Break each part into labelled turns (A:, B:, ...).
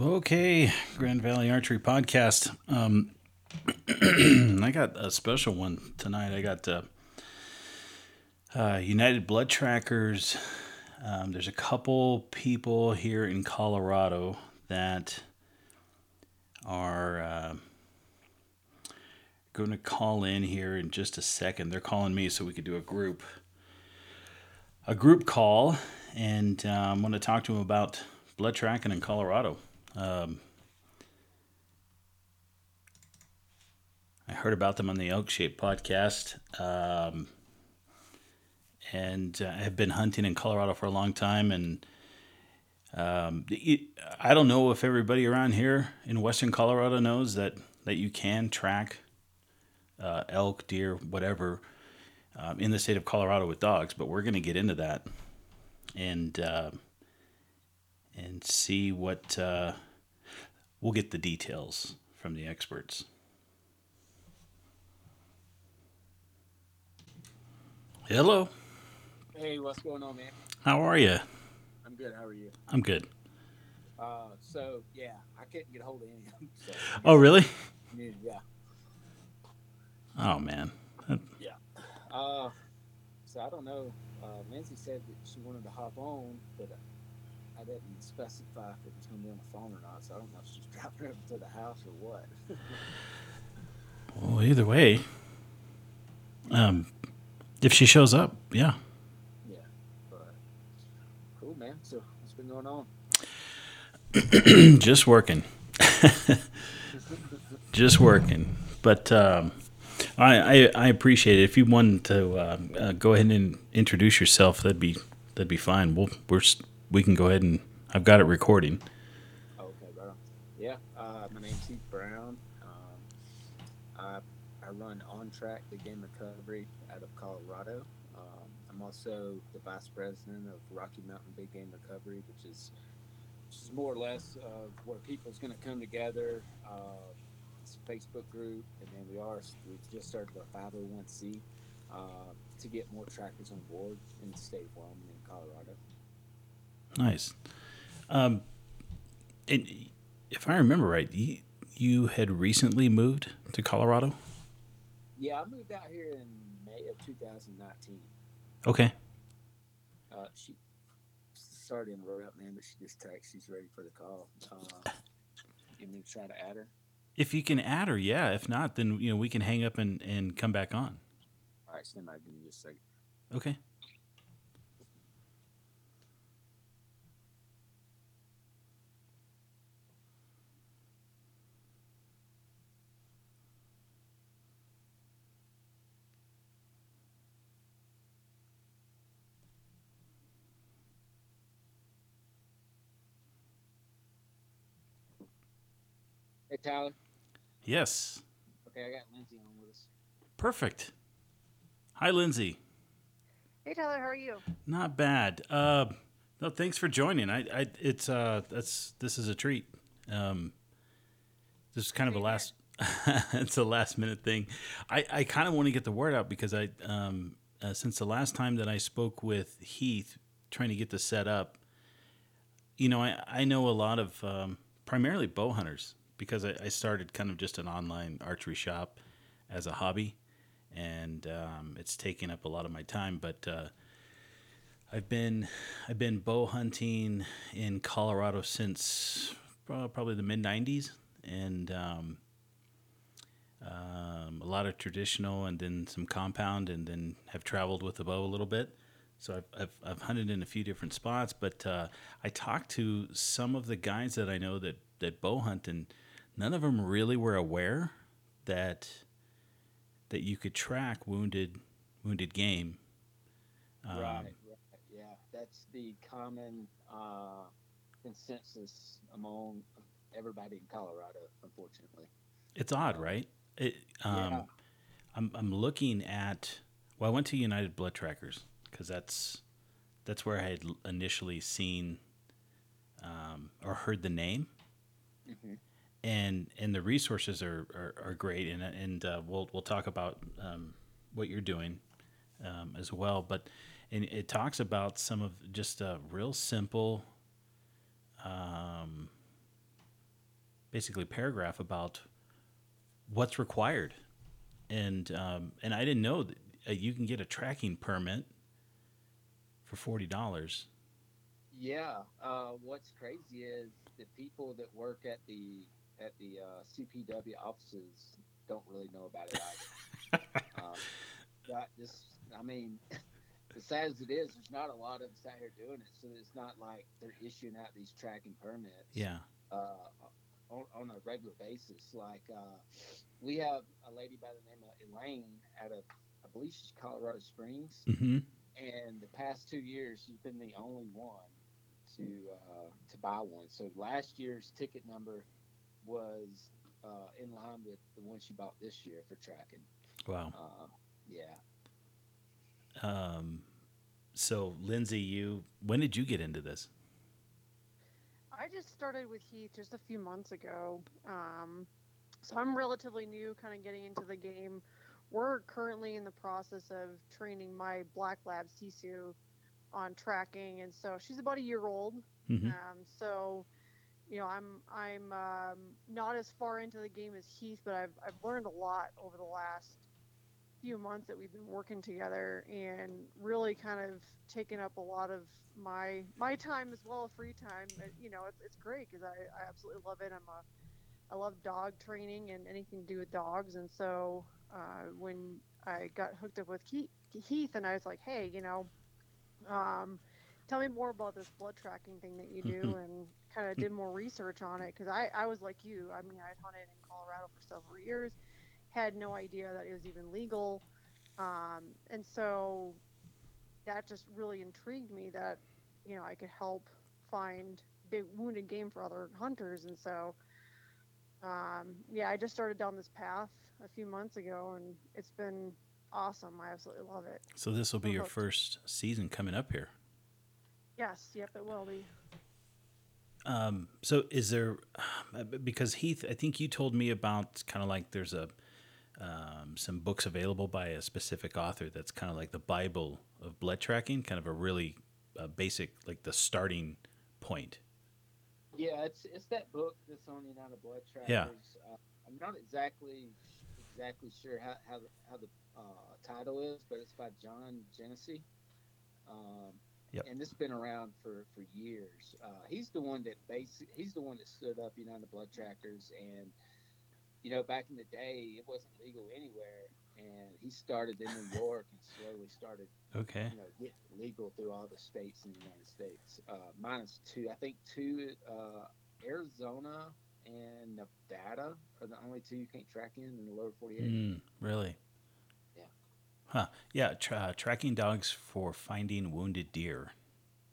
A: Okay, Grand Valley Archery Podcast. Um, I got a special one tonight. I got uh, uh, United Blood Trackers. Um, there's a couple people here in Colorado that are uh, going to call in here in just a second. They're calling me so we could do a group a group call, and I'm going to talk to them about blood tracking in Colorado. Um, I heard about them on the Elk Shape podcast, um, and uh, have been hunting in Colorado for a long time. And um, I don't know if everybody around here in Western Colorado knows that that you can track uh, elk, deer, whatever, um, in the state of Colorado with dogs. But we're going to get into that and uh, and see what uh, we'll get the details from the experts. Hello.
B: Hey, what's going on, man?
A: How are you?
B: I'm good. How are you?
A: I'm good.
B: Uh, so yeah, I couldn't get a hold of any of them. So,
A: Oh, really?
B: yeah,
A: Oh man.
B: yeah. Uh, so I don't know. Uh, Lindsey said that she wanted to hop on, but I didn't specify if it was going to be on the phone or not. So I don't know if she's dropping over to the house or what.
A: Well, either way, um, if she shows up, yeah.
B: yeah, but cool, man. So what's been going on?
A: Just working. Just working. But um, I, I I appreciate it. If you wanted to uh, uh, go ahead and introduce yourself, that'd be that'd be fine. We'll we're we can go ahead and I've got it recording.
B: Okay, bro. Yeah, uh, my name's Heath Brown. Um, I, I run On Track, the game recovery out of Colorado. Um, I'm also the vice president of Rocky Mountain Big Game Recovery, which is which is more or less uh, where people's going to come together. Uh, it's a Facebook group, and then we are we just started our 501c uh, to get more trackers on board in the state of Wyoming and Colorado.
A: Nice. Um, and if I remember right, you, you had recently moved to Colorado.
B: Yeah, I moved out here in May of 2019.
A: Okay.
B: Uh, she sorry to interrupt, man, but she just texted. She's ready for the call. Uh, you need to try to add her.
A: If you can add her, yeah. If not, then you know we can hang up and, and come back on.
B: All right, stand by. Give me just a second.
A: Okay.
B: Hey, Tyler.
A: Yes.
B: Okay, I got Lindsey on with us.
A: Perfect. Hi, Lindsey.
C: Hey Tyler, how are you?
A: Not bad. Uh, no, thanks for joining. I, I, it's uh, that's this is a treat. Um, this is kind of a last. it's a last minute thing. I, I kind of want to get the word out because I, um, uh, since the last time that I spoke with Heath, trying to get this set up, you know, I, I know a lot of um, primarily bow hunters because I, I started kind of just an online archery shop as a hobby, and um, it's taking up a lot of my time. But uh, I've been I've been bow hunting in Colorado since probably the mid '90s, and um, um, a lot of traditional, and then some compound, and then have traveled with the bow a little bit. So I've, I've, I've hunted in a few different spots, but uh, I talked to some of the guys that I know that, that bow hunt, and none of them really were aware that that you could track wounded wounded game. Um,
B: right, right. Yeah, that's the common uh, consensus among everybody in Colorado, unfortunately.
A: It's odd, right? It, um,
B: Yeah.
A: I'm I'm looking at. Well, I went to United Blood Trackers because that's that's where I had initially seen um, or heard the name,
B: hmm
A: and and the resources are are, are great, and and uh, we'll we'll talk about um, what you're doing um, as well. But and it talks about some of just uh, real simple um, basically paragraph about what's required, and um, and I didn't know that uh, you can get a tracking permit for forty dollars.
B: Yeah. Uh, what's crazy is the people that work at the at the uh, CPW offices don't really know about it either. um, that just, I mean, as sad as it is, there's not a lot of us out here doing it, so it's not like they're issuing out these tracking permits.
A: Yeah.
B: uh, on, on a regular basis. Like uh, we have a lady by the name of Elaine out of I believe she's Colorado Springs,
A: Mm-hmm.
B: and the past two years she's been the only one to uh, to buy one. So last year's ticket number was uh, in line with the one she bought this year for tracking.
A: Wow.
B: Uh, yeah.
A: Um, so Lindsey, you when did you get into this?
C: I just started with Heath just a few months ago. Um, so I'm relatively new, kind of getting into the game. We're currently in the process of training my Black Lab Sisu on tracking, and so she's about a year old.
A: Mm-hmm.
C: Um, so, you know, I'm I'm um, not as far into the game as Heath, but I've I've learned a lot over the last few months that we've been working together, and really kind of taken up a lot of my my time as well free time. You know, it's, it's great because I, I absolutely love it. I'm a I love dog training and anything to do with dogs, and so uh, when I got hooked up with Keith, Heath, and I was like, hey, you know, um, tell me more about this blood tracking thing that you do, and kind of did more research on it because I I was like you. I mean, I'd hunted in Colorado for several years, had no idea that it was even legal, um, and so that just really intrigued me that you know I could help find big wounded game for other hunters, and so um, yeah, I just started down this path a few months ago, and it's been awesome. I absolutely love it.
A: So this will be your
C: hooked.
A: first season coming up here.
C: Yes, yep, it will be.
A: Um, so is there because Heath, I think you told me about kind of like there's a um, some books available by a specific author that's kind of like the Bible of blood tracking, kind of a really uh, basic like the starting point.
B: Yeah, it's it's that book that's on United Blood Trackers.
A: Yeah.
B: Uh, I'm not exactly exactly sure how how the, how the uh, title is, but it's by John Genesee. Um,
A: Yep.
B: And this has been around for for years. Uh, he's the one that basic. He's the one that stood up United Blood Trackers, and you know, back in the day, it wasn't legal anywhere. And he started in New York and slowly started
A: Okay.
B: you know, get legal through all the states in the United States. Uh, minus two, I think two, uh, Arizona and Nevada are the only two you can't track in in the lower 48.
A: Mm, really?
B: Yeah.
A: Huh. Yeah. Tra- tracking dogs for finding wounded deer.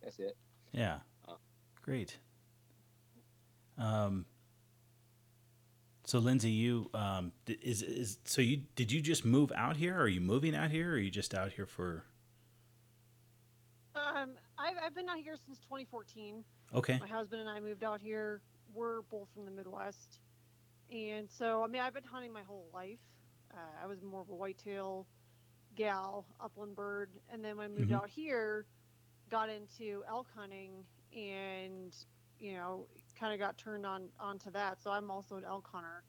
B: That's it.
A: Yeah.
B: Uh.
A: Great. Um, so Lindsey, you um, is is so you did you just move out here? Are you moving out here, or are you just out here for?
C: Um, I've, I've been out here since 2014.
A: Okay.
C: My husband and I moved out here. We're both from the Midwest, and so I mean I've been hunting my whole life. Uh, I was more of a whitetail gal, upland bird, and then when I moved
A: Mhm.
C: out here, got into elk hunting, and you know kind of got turned on onto that. So I'm also an elk hunter.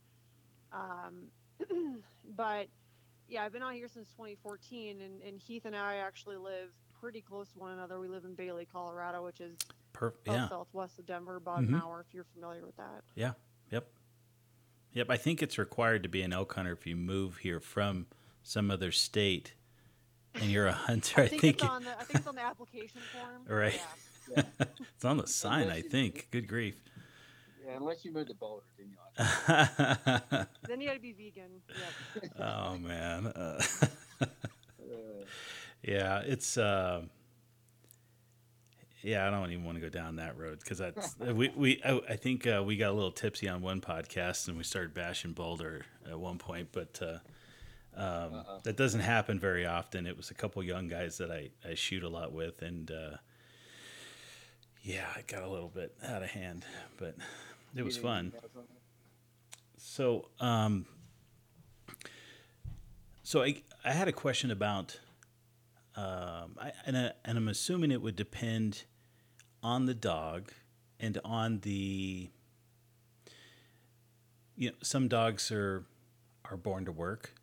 C: Um, but yeah, I've been out here since 2014, and, and Heath and I actually live pretty close to one another. We live in Bailey, Colorado, which is
A: Perfect. Yeah.
C: southwest of Denver, about
A: Mhm.
C: an hour if you're familiar with that. Yeah.
A: Yep. Yep. I think it's required to be an elk hunter if you move here from some other state, and you're a hunter.
C: I think, it's on the I think it's on the application form.
A: Right.
B: Yeah.
A: it's on the sign. I
B: Unless you-
A: think. Good grief.
B: Yeah, unless you move to Boulder, then you like
A: oh
C: Then you got to be vegan. Yep.
A: man. Uh,
B: uh,
A: Yeah, it's. Uh, yeah, I don't even want to go down that road because that's we we I, I think uh, we got a little tipsy on one podcast and we started bashing Boulder at one point, but uh, um,
B: Uh-oh.
A: that doesn't happen very often. It was a couple young guys that I, I shoot a lot with, and uh, yeah, it got a little bit out of hand, but it was fun. So, um, so I, I had a question about, um, I, and, I, and I'm assuming it would depend on the dog and on the, you know, some dogs are are born to work.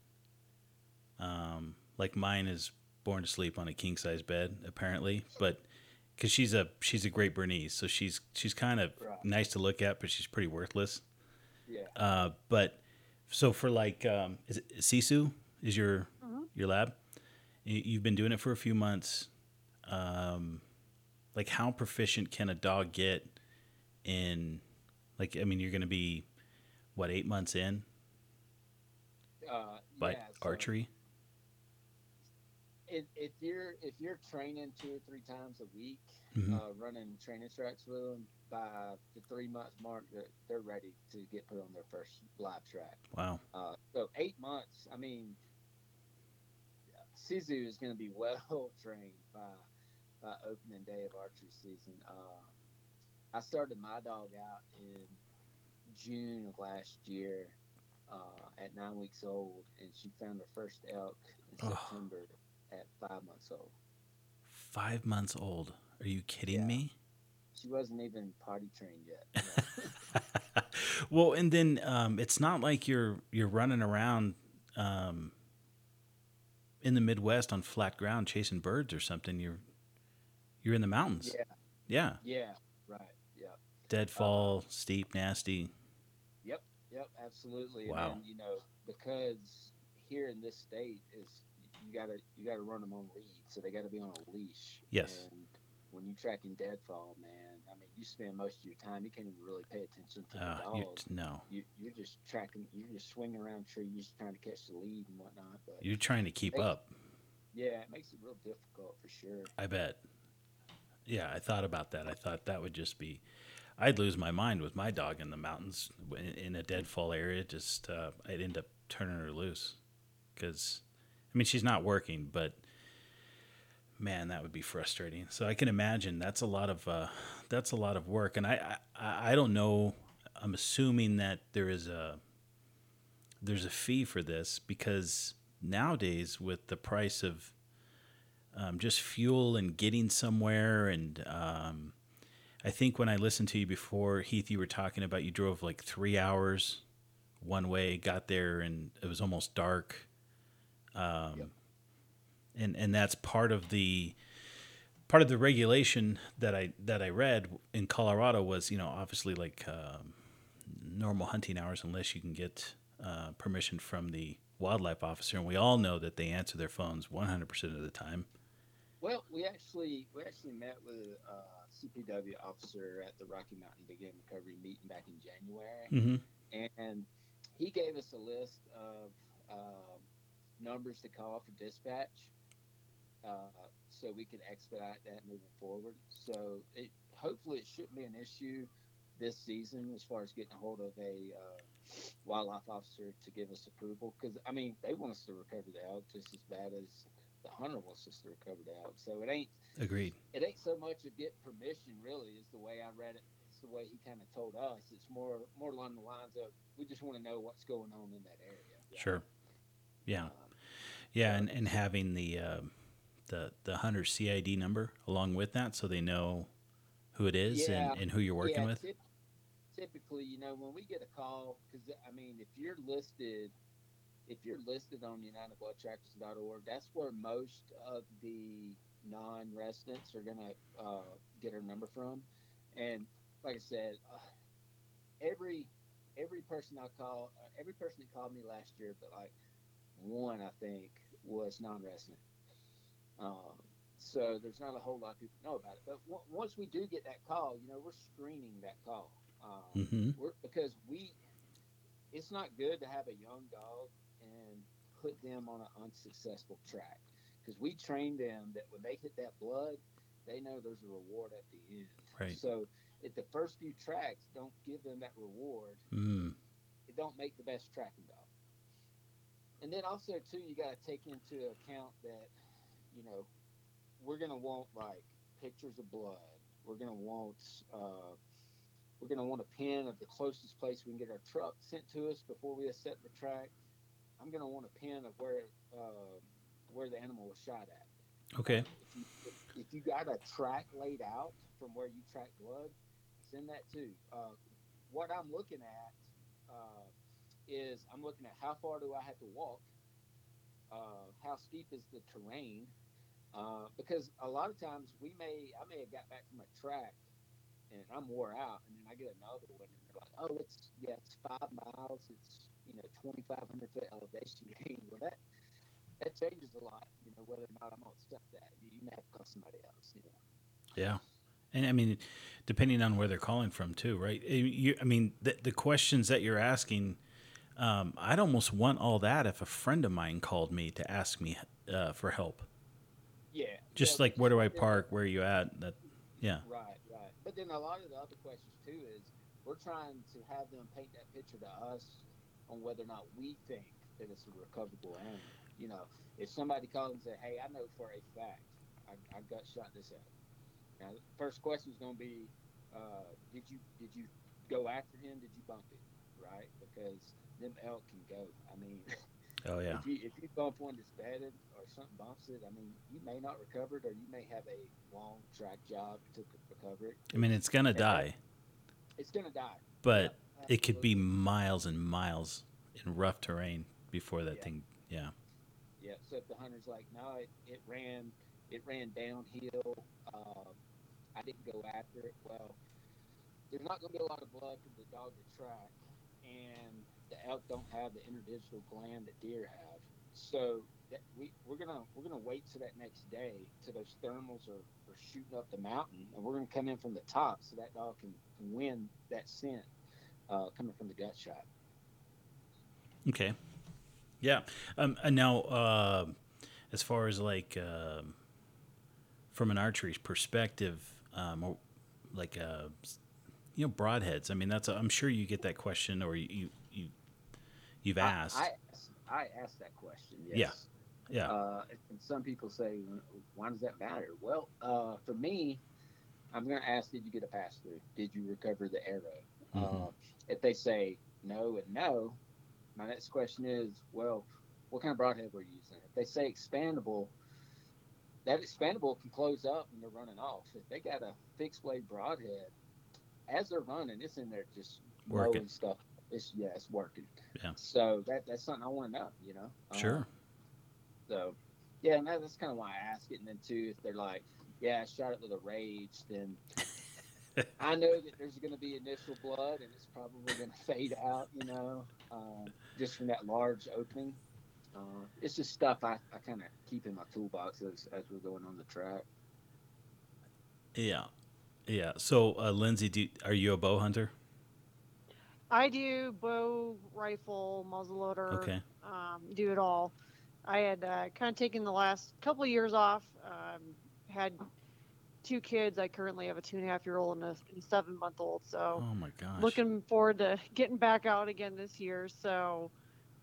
A: Um, like mine is born to sleep on a king size bed, apparently, but because she's a she's a great Bernese, so she's she's kind of
B: Right.
A: nice to look at, but she's pretty worthless.
B: Yeah.
A: Uh, but so for like, um, is it Sisu is your
C: Mhm.
A: your lab? You, you've been doing it for a few months. Um, like, how proficient can a dog get in? Like, I mean, you're going to be what eight months in
B: Uh,
A: by
B: yeah, so
A: archery.
B: If, if you're if you're training two or three times a week,
A: Mhm.
B: uh, running training tracks with them, by the three month mark, they're, they're ready to get put on their first live track.
A: Wow.
B: Uh, so eight months. I mean, Sisu is going to be well trained by by opening day of archery season. Uh, I started my dog out in June of last year uh, at nine weeks old, and she found her first elk in
A: Oh.
B: September at five months old.
A: Five months old. Are you kidding
B: Yeah.
A: me?
B: She wasn't even potty trained yet. No.
A: well, and then um, it's not like you're you're running around um, in the Midwest on flat ground chasing birds or something. You're you're in the mountains.
B: yeah,
A: Yeah.
B: yeah, right, yeah.
A: Deadfall, steep, nasty.
B: Yep, yep, absolutely.
A: Wow.
B: And then, you know, because here in this state is gotta you gotta run them on lead, so they gotta be on a leash.
A: Yes.
B: And when you're tracking deadfall, man, I mean, you spend most of your time. You can't even really pay attention to
A: Uh,
B: the dog.
A: no,
B: You, you're just tracking. You're just swinging around trees, trying to catch the lead and whatnot. But
A: you're trying to keep
B: Hey.
A: up.
B: yeah, it makes it real difficult for sure.
A: I bet. Yeah, I thought about that. I thought that would just be. I'd lose my mind with my dog in the mountains in, in a deadfall area. Just uh, I'd end up turning her loose because, I mean, she's not working, but man, that would be frustrating. So I can imagine that's a lot of uh, that's a lot of work, and I, I I don't know. I'm assuming that there is a there's a fee for this because nowadays with the price of um, just fuel and getting somewhere. And um, I think when I listened to you before, Heath, you were talking about you drove like three hours one way, got there, and it was almost dark. Um,
B: Yep.
A: And and that's part of the part of the regulation that I that I read in Colorado was you know obviously like um, normal hunting hours unless you can get uh, permission from the wildlife officer, and we all know that they answer their phones 100% of the time.
B: Well, we actually we actually met with a uh, CPW officer at the Rocky Mountain Big Game Recovery meeting back in January,
A: Mm-hmm.
B: and he gave us a list of um, numbers to call for dispatch, uh, so we can expedite that moving forward. So it hopefully it shouldn't be an issue this season as far as getting a hold of a uh, wildlife officer to give us approval because I mean they want us to recover the elk just as bad as the hunter wants us to recover the elk. So it ain't
A: Agreed.
B: it ain't so much of get permission really is the way I read it. It's the way he kind of told us. It's more more along the lines of we just want to know what's going on in that area.
A: Sure. Yeah.
B: Um,
A: Yeah, and, and having the um the the hunter CID number along with that, so they know who it is
B: Yeah.
A: and, and who you're working
B: yeah,
A: with.
B: typ- typically, you know, when we get a call, because I mean, if you're listed, if you're listed on UnitedBloodTrackers.org, that's where most of the non-residents are gonna uh, get our number from. And like I said, uh, every every person I call, uh, every person that called me last year, but like one, I think, was non-resident. Um, so there's not a whole lot of people know about it. But w- once we do get that call, you know, we're screening that call. Um,
A: hmm
B: we're, because we, it's not good to have a young dog and put them on an unsuccessful track. Because we train them that when they hit that blood, they know there's a reward at the end.
A: Right.
B: So if the first few tracks don't give them that reward,
A: Mm.
B: it don't make the best tracking dog. And then also too, you got to take into account that, you know, we're gonna want like pictures of blood. We're gonna want uh, we're gonna want a pin of the closest place we can get our truck sent to us before we set the track. I'm gonna want a pin of where uh, where the animal was shot at.
A: Okay.
B: If you, if, if you got a track laid out from where you track blood, send that too. Uh, what I'm looking at, uh, is I'm looking at how far do I have to walk, uh, how steep is the terrain, uh, because a lot of times we may I may have got back from a track and I'm wore out, and then I get another one, and they're like, oh, it's yeah, it's five miles, it's you know 2,500 foot elevation gain. Well, that that changes a lot, you know, whether or not I'm on stuff that you may have to call somebody else, you know.
A: Yeah. And I mean, depending on where they're calling from, too, right? You, I mean, the, the questions that you're asking, um, I'd almost want all that if a friend of mine called me to ask me uh, for help.
B: Yeah.
A: Just
B: yeah,
A: like, where do I park? Where are you at? That, yeah.
B: Right, right. But then a lot of the other questions too is we're trying to have them paint that picture to us on whether or not we think that it's a recoverable animal. You know, if somebody calls and say, "Hey, I know for a fact I, I gut shot this elk," now the first question is going to be, uh, "Did you did you go after him? Did you bump it?" Right? Because them elk can go. I mean,
A: Oh, yeah.
B: if you if you bump one that's bedded or something bumps it, I mean, you may not recover it, or you may have a long track job to recover it.
A: I mean, it's going to die,
B: It's gonna die.
A: but
B: Yeah,
A: it could be miles and miles in rough terrain before that
B: Yeah.
A: thing. Yeah.
B: Yeah. So if the hunter's like, no, it, it ran it ran downhill. Um, I didn't go after it. Well, there's not gonna be a lot of blood from the dog to track, and the elk don't have the interdigital gland that deer have. So we we're gonna we're gonna wait to that next day till those thermals are, are shooting up the mountain, and we're gonna come in from the top so that dog can, can win that scent uh, coming from the gut shot.
A: Okay. Yeah. Um, and now, uh, as far as like um from an archery perspective, um, like uh, you know broadheads. I mean, that's I'm sure you get that question, or you, you you've asked.
B: I, I, I asked that question. Yes.
A: Yeah. yeah.
B: Uh, and some people say, why does that matter? Well, uh, for me, I'm going to ask, did you get a pass through? Did you recover the arrow?
A: Mhm.
B: Uh, if they say no and no, my next question is, well, what kind of broadhead were you using? If they say expandable, that expandable can close up when they're running off. If they got a fixed blade broadhead, as they're running, it's in there just
A: Working.
B: stuff. It's yeah, it's working.
A: Yeah.
B: So that that's something I want to know. You know. Uh,
A: sure.
B: so, yeah, and that, that's kind of why I ask it. And then too, if they're like, "Yeah, I shot it with a rage," then I know that there's going to be initial blood, and it's probably going to fade out. You know, um, just from that large opening. Uh, it's just stuff I, I kind of keep in my toolbox as, as we're going on the track.
A: Yeah. Yeah. So, uh, Lindsey, do, are you a bow hunter?
C: I do bow, rifle, muzzleloader.
A: Okay.
C: Um, do it all. I had uh, kind of taken the last couple of years off. Um, had two kids. I currently have a two and a half year old and a, and a seven month old. So
A: Oh my gosh.
C: looking forward to getting back out again this year. So,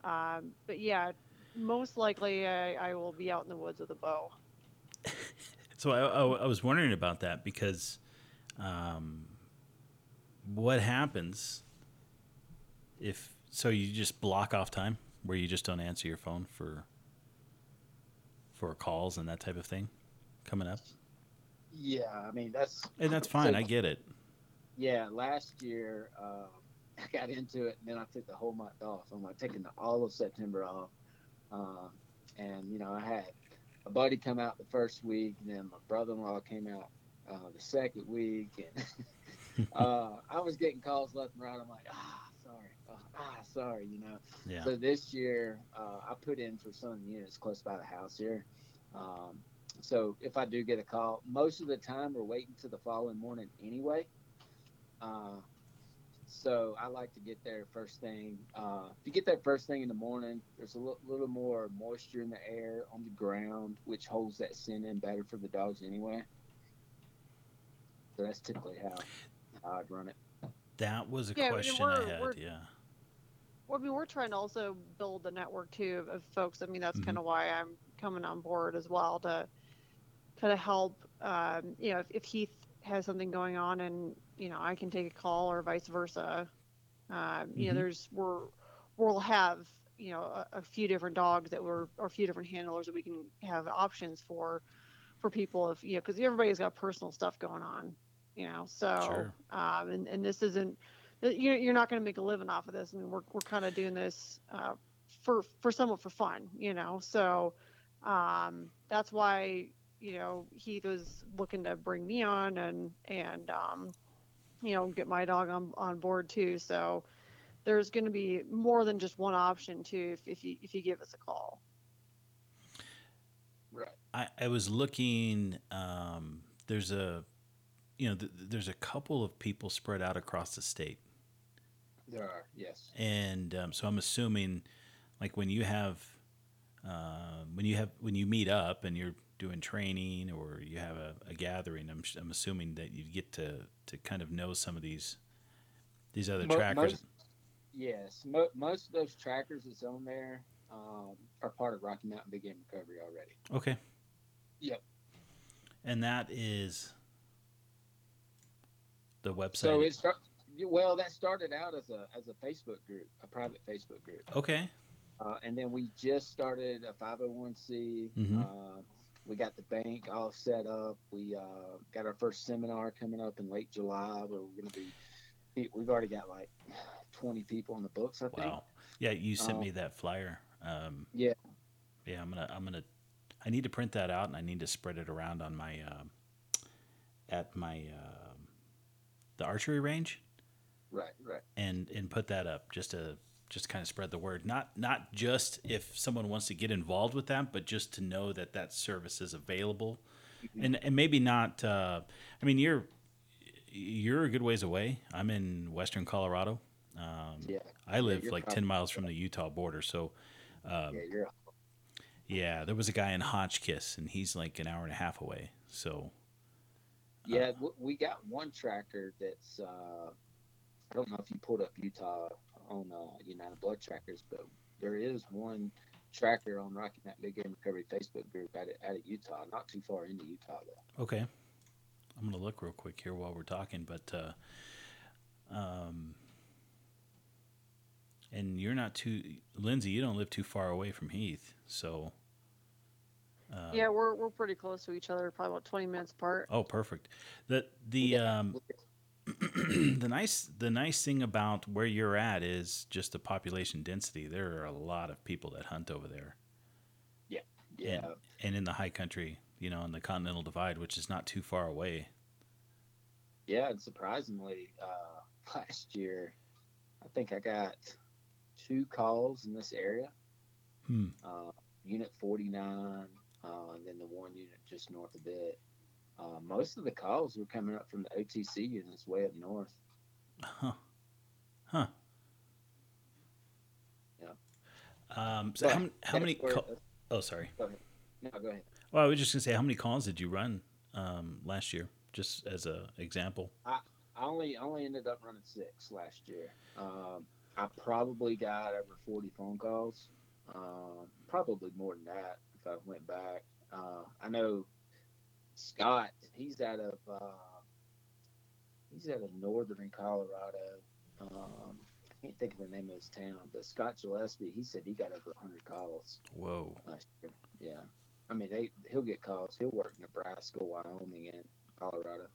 C: um, but yeah, most likely I, I will be out in the woods with a bow.
A: So I, I, I was wondering about that because um, what happens if so you just block off time where you just don't answer your phone for for calls and that type of thing coming up
B: Yeah, I mean that's
A: and that's fine
B: So-
A: I get it
B: Yeah, last year uh, I got into it, and then I took the whole month off. I'm like taking the, all of September off, uh, and you know I had a buddy come out the first week, and then my brother-in-law came out uh, the second week, and uh, I was getting calls left and right. I'm like, ah, ah, sorry, you know.
A: yeah
B: So this year, uh, I put in for some units close by the house here. Um, so if I do get a call, most of the time we're waiting to the following morning anyway. Uh, so I like to get there first thing. Uh, if you get there first thing in the morning, there's a little more moisture in the air on the ground, which holds that scent in better for the dogs anyway. So that's typically how, how I'd run it.
A: that was a
C: Yeah, I mean,
A: question I had
C: we're-
A: yeah
C: Well, I mean, we're trying to also build the network too of, of folks. I mean, that's
A: Mhm.
C: kind of why I'm coming on board as well to kind of help. Um, you know, if, if Heath has something going on and you know I can take a call or vice versa. Um, you
A: Mhm.
C: know, there's we're we'll have you know a, a few different dogs that we're or a few different handlers that we can have options for for people if you know because everybody's got personal stuff going on. You know, so
A: Sure.
C: um, and and this isn't you're, you're not going to make a living off of this. I mean, we're, we're kind of doing this uh, for for somewhat for fun, you know. So um, that's why you know he was looking to bring me on and and um, you know get my dog on on board too. So there's going to be more than just one option too if, if you if you give us a call.
B: Right.
A: I, I was looking. Um, there's a, you know, th- there's a couple of people spread out across the state,
B: There are, yes.
A: and um, so I'm assuming, like when you have, uh, when you have when you meet up and you're doing training or you have a, a gathering, I'm I'm assuming that you get to to kind of know some of these these other
B: Mo-
A: trackers.
B: Most, yes, mo- most of those trackers that's on there um, are part of Rocky Mountain Big Game Recovery already.
A: Okay.
B: Yep.
A: And that is the website.
B: So it start, well, that started out as a as a Facebook group, a private Facebook group,
A: okay.
B: uh, and then we just started a 501c.
A: Mhm.
B: Uh, we got the bank all set up. We uh, got our first seminar coming up in late July. Where we're going to be. We've already got like 20 people on the books. I think.
A: Wow. Yeah, you sent
B: Um,
A: me that flyer. Um,
B: Yeah.
A: Yeah, I'm gonna. I'm gonna. I need to print that out, and I need to spread it around on my um at my um the archery range,
B: Right. Right.
A: and and put that up just to just kind of spread the word. Not not just if someone wants to get involved with that, but just to know that that service is available,
B: Mhm.
A: and and maybe not. Uh, I mean, you're you're a good ways away. I'm in Western Colorado. Um,
B: Yeah.
A: I live
B: you're
A: like
B: probably-
A: 10 miles from the Utah border. So, um,
B: yeah. You're.
A: yeah, there was a guy in Hotchkiss, and he's like an hour and a half away. So,
B: Yeah, w- we got one tracker that's. Uh, I don't know if you pulled up Utah on uh, United Blood Trackers, but there is one tracker on Rocky Mountain Big Game Recovery Facebook group out of, out of Utah, not too far into Utah though.
A: okay. I'm going to look real quick here while we're talking. But, uh, um, and you're not too, Lindsey, you don't live too far away from Heath. So, uh,
C: yeah, we're we're pretty close to each other, probably about 20 minutes apart.
A: Oh, perfect. The, the, um, the nice the nice thing about where you're at is just the population density. There are a lot of people that hunt over there,
B: yeah, yeah.
A: and in the high country, you know, in the Continental Divide, which is not too far away.
B: yeah, and surprisingly, uh, last year, I think I got two calls in this area.
A: Hmm.
B: Uh, unit 49, uh, and then the one unit just north of it. Uh, most of the calls were coming up from the OTC units way up north.
A: Huh. Huh.
B: Yeah.
A: Um, so how,
B: But
A: m- how many? Call- oh, sorry.
B: Go ahead. No, go ahead.
A: Well, I was just gonna say, how many calls did you run um, last year? Just as a example.
B: I only only ended up running six last year. Um, I probably got over 40 phone calls. Um, probably more than that if I went back. Uh, I know Scott. He's out of uh, he's out of northern Colorado. Um, I can't think of the name of his town, but Scott Gillespie. He said he got over 100 calls
A: Whoa.
B: last year. Yeah. I mean, they, he'll get calls. He'll work Nebraska, Wyoming, and Colorado.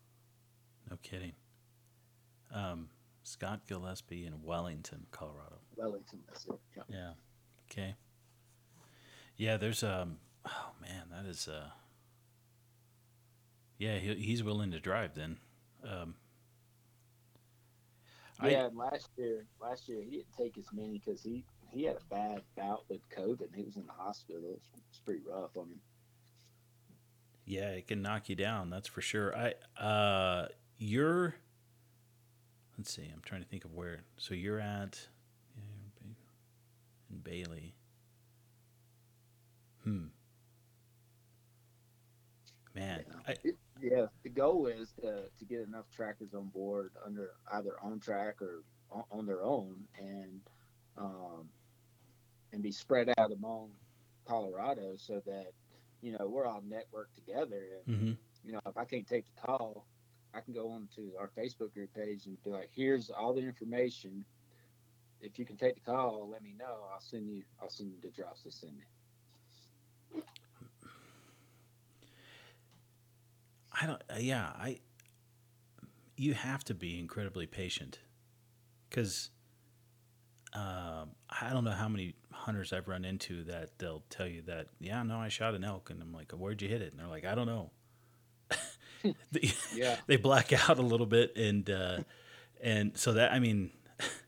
A: No kidding. Um, Scott Gillespie in Wellington, Colorado.
B: Wellington, that's it. Yeah.
A: Yeah. Okay. Yeah, there's um. Oh man, that is uh. Yeah, he, he's willing to drive then. Um. I-
B: Yeah, and last year, last year he didn't take as many because he he had a bad bout with COVID. And He was in the hospital. It's, was, it was pretty rough on him.
A: Yeah, it can knock you down. That's for sure. I uh, you're. Let's see. I'm trying to think of where. So you're at, yeah, in Bailey. Hmm. Man, I,
B: Yeah, the goal is to, to get enough trackers on board under either on track or on, on their own, and um, and be spread out among Colorado so that you know we're all networked together. And
A: hmm
B: you know, if I can't take the call, I can go on to our Facebook group page and be like, "Here's all the information. If you can take the call, let me know. I'll send you. I'll send you the drops to send me."
A: I don't. uh, Yeah, I. You have to be incredibly patient because um, I don't know how many hunters I've run into that they'll tell you that, yeah, no, I shot an elk, and I'm like, where'd you hit it? And they're like, I don't know. they,
B: Yeah.
A: they black out a little bit, and uh, and so that I mean,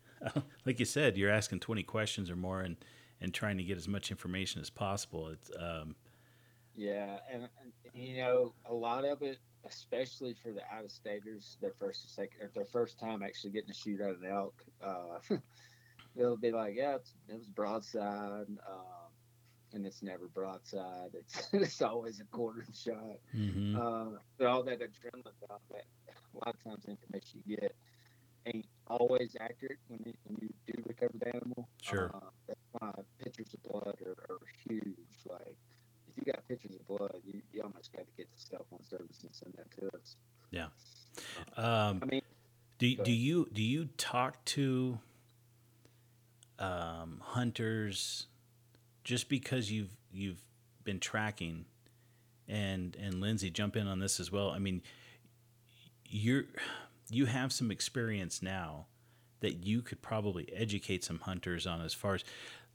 A: like you said, you're asking 20 questions or more, and and trying to get as much information as possible. It's um,
B: Yeah, and, and you know, a lot of it, especially for the out of staters, their first or second, their first time actually getting to shoot at an elk, uh, they'll be like, "Yeah, it's, it was broadside," um, and it's never broadside. It's it's always a quarter shot.
A: mhm.
B: Uh, but all that adrenaline, all that a lot of times information you get ain't always accurate when you, when you do recover the animal.
A: Sure.
B: Uh, that's why pictures of blood are, are huge. Like, if you got pictures of blood, you, you almost got to get the cell phone service and send that to us.
A: Um,
B: I mean,
A: Do do you do you talk to um, hunters just because you've you've been tracking, and and Lindsey jump in on this as well. I mean, you're you have some experience now that you could probably educate some hunters on as far as,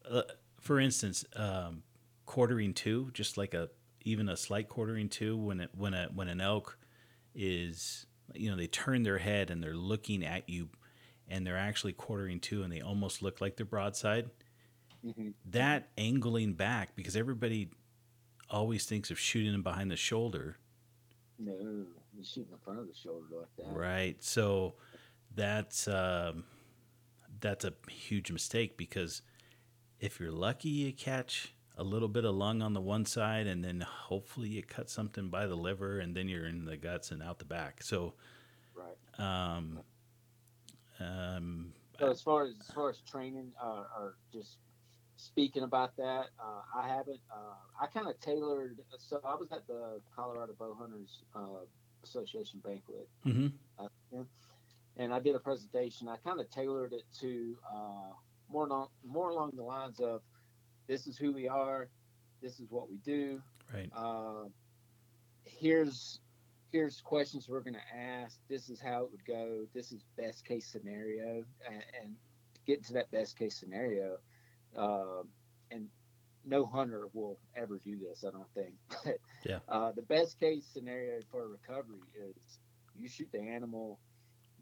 A: uh, for instance, um, quartering to, just like a even a slight quartering to when it when a when an elk is you know they turn their head and they're looking at you and they're actually quartering to and they almost look like they're broadside
B: mhm.
A: that angling back because everybody always thinks of shooting them behind the shoulder
B: no, you shoot in front of the shoulder like that.
A: right so that's um, that's a huge mistake because if you're lucky you catch a little bit of lung on the one side and then hopefully you cut something by the liver and then you're in the guts and out the back so
B: Right.
A: um, um,
B: So as far as as far as training uh, or just speaking about that, uh, I haven't. Uh, I kind of tailored. So I was at the Colorado Bow Hunters uh, Association banquet,
A: mhm.
B: uh, and I did a presentation. I kind of tailored it to uh, more along more along the lines of, "This is who we are. This is what we do.
A: right
B: Uh, here's here's questions we're going to ask. This is how it would go. This is best case scenario, and, and get to that best case scenario. Um, and no hunter will ever do this, I don't think. But
A: Yeah.
B: uh, the best case scenario for recovery is you shoot the animal,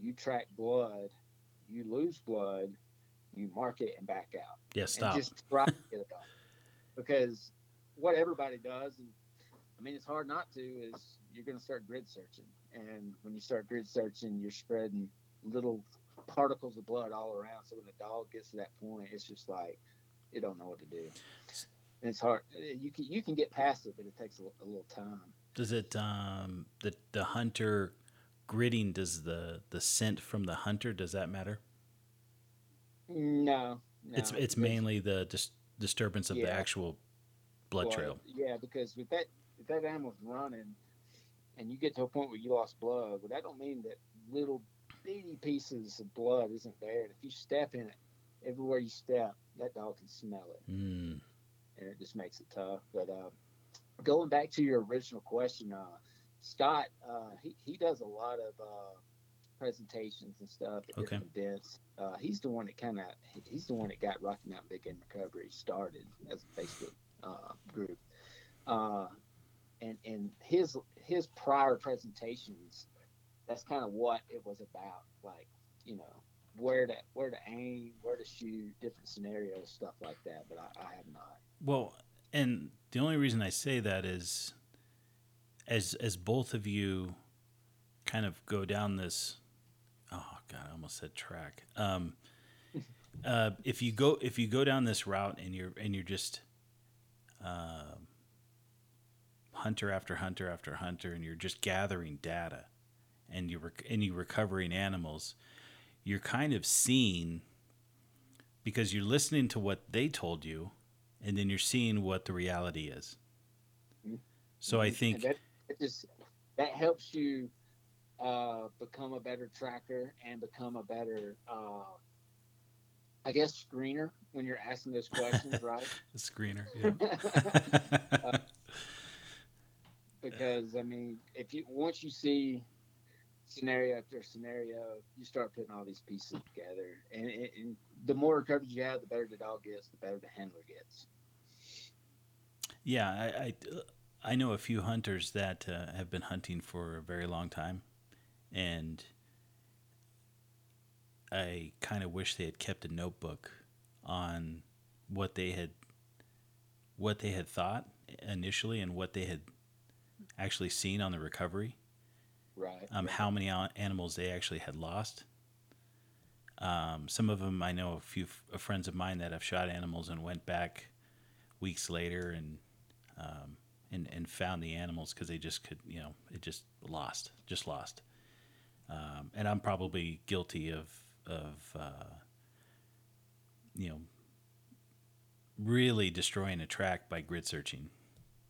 B: you track blood, you lose blood, you mark it and back out
A: yeah stop
B: and just try to get it done. Because what everybody does, and I mean, it's hard not to, is you're going to start grid searching. And when you start grid searching, you're spreading little particles of blood all around. So when the dog gets to that point, it's just like, it don't know what to do. And it's hard. You can, you can get past it, but it takes a, a little time.
A: Does it um the the hunter gritting? does the the scent from the hunter does that matter?
B: No. no
A: it's it's mainly the dis- disturbance of the actual blood
B: blood.
A: trail.
B: Yeah, because with that if that animal's running and you get to a point where you lost blood, well that don't mean that little bitty pieces of blood isn't there. And if you step in it, everywhere you step, that dog can smell it.
A: Mm,
B: And it just makes it tough. But uh, going back to your original question, uh, Scott, uh, he, he does a lot of uh, presentations and stuff at
A: Okay.
B: different events. Uh, he's the one that kind of he's the one that got Rocky Mountain Big Game Recovery started as a Facebook uh, group. Uh, and and his his prior presentations, that's kind of what it was about. Like you know where to where to aim, where to shoot, different scenarios, stuff like that. But I, I have not.
A: well, and the only reason I say that is as as both of you kind of go down this oh god, I almost said track. Um uh, if you go if you go down this route and you're and you're just um hunter after hunter after hunter and you're just gathering data and you're rec- and you're recovering animals you're kind of seeing because you're listening to what they told you and then you're seeing what the reality is
B: Mhm.
A: so i think
B: that, it just that helps you uh, become a better tracker and become a better, uh, I guess, screener when you're asking those questions, right?
A: screener yeah.
B: because I mean, if you once you see scenario after scenario, you start putting all these pieces together, and, and the more coverage you have, the better the dog gets, the better the handler gets.
A: Yeah, I I, I know a few hunters that uh, have been hunting for a very long time, and I kind of wish they had kept a notebook on what they had what they had thought initially and what they had actually seen on the recovery.
B: Right.
A: Um, how many animals they actually had lost. Um, some of them I know a few f- friends of mine that have shot animals and went back weeks later and um, and and found the animals because they just could you know it just lost just lost. Um, and I'm probably guilty of of uh, you know really destroying a track by grid searching.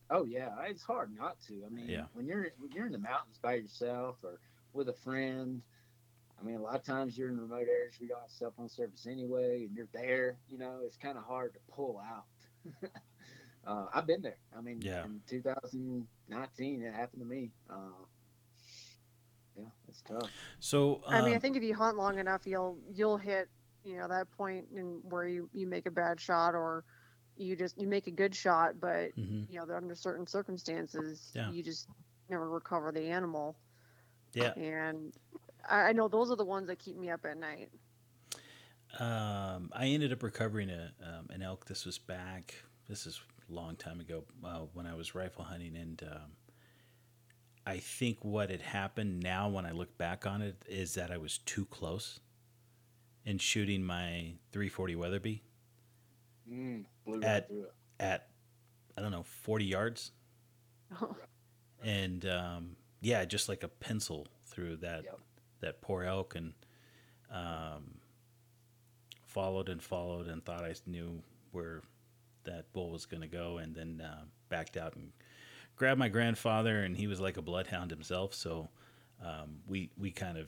B: Oh yeah, it's hard not to. I mean,
A: Yeah.
B: when you're when you're in the mountains by yourself or with a friend, I mean, a lot of times you're in remote areas we don't have cell phone service anyway, and you're there. You know, it's kind of hard to pull out. uh, I've been there. I mean,
A: Yeah.
B: in 2019, it happened to me. Uh, yeah, it's tough.
A: So
C: I mean, I
A: um,
C: think if you hunt long enough, you'll you'll hit you know that point in where you you make a bad shot or you just you make a good shot, but
A: mhm.
C: you know under certain circumstances
A: Yeah.
C: you just never recover the animal.
A: yeah.
C: And I, I know those are the ones that keep me up at night.
A: Um, I ended up recovering a um, an elk. This was back. This is a long time ago uh, when I was rifle hunting, and um, I think what had happened now, when I look back on it, is that I was too close in shooting my 340 Weatherby
B: Mm, blew
A: At-
B: right
A: at I don't know 40 yards, and um, yeah, just like a pencil through that
B: Yep.
A: that poor elk, and um, followed and followed and thought I knew where that bull was going to go, and then uh, backed out and grabbed my grandfather, and he was like a bloodhound himself, so um, we we kind of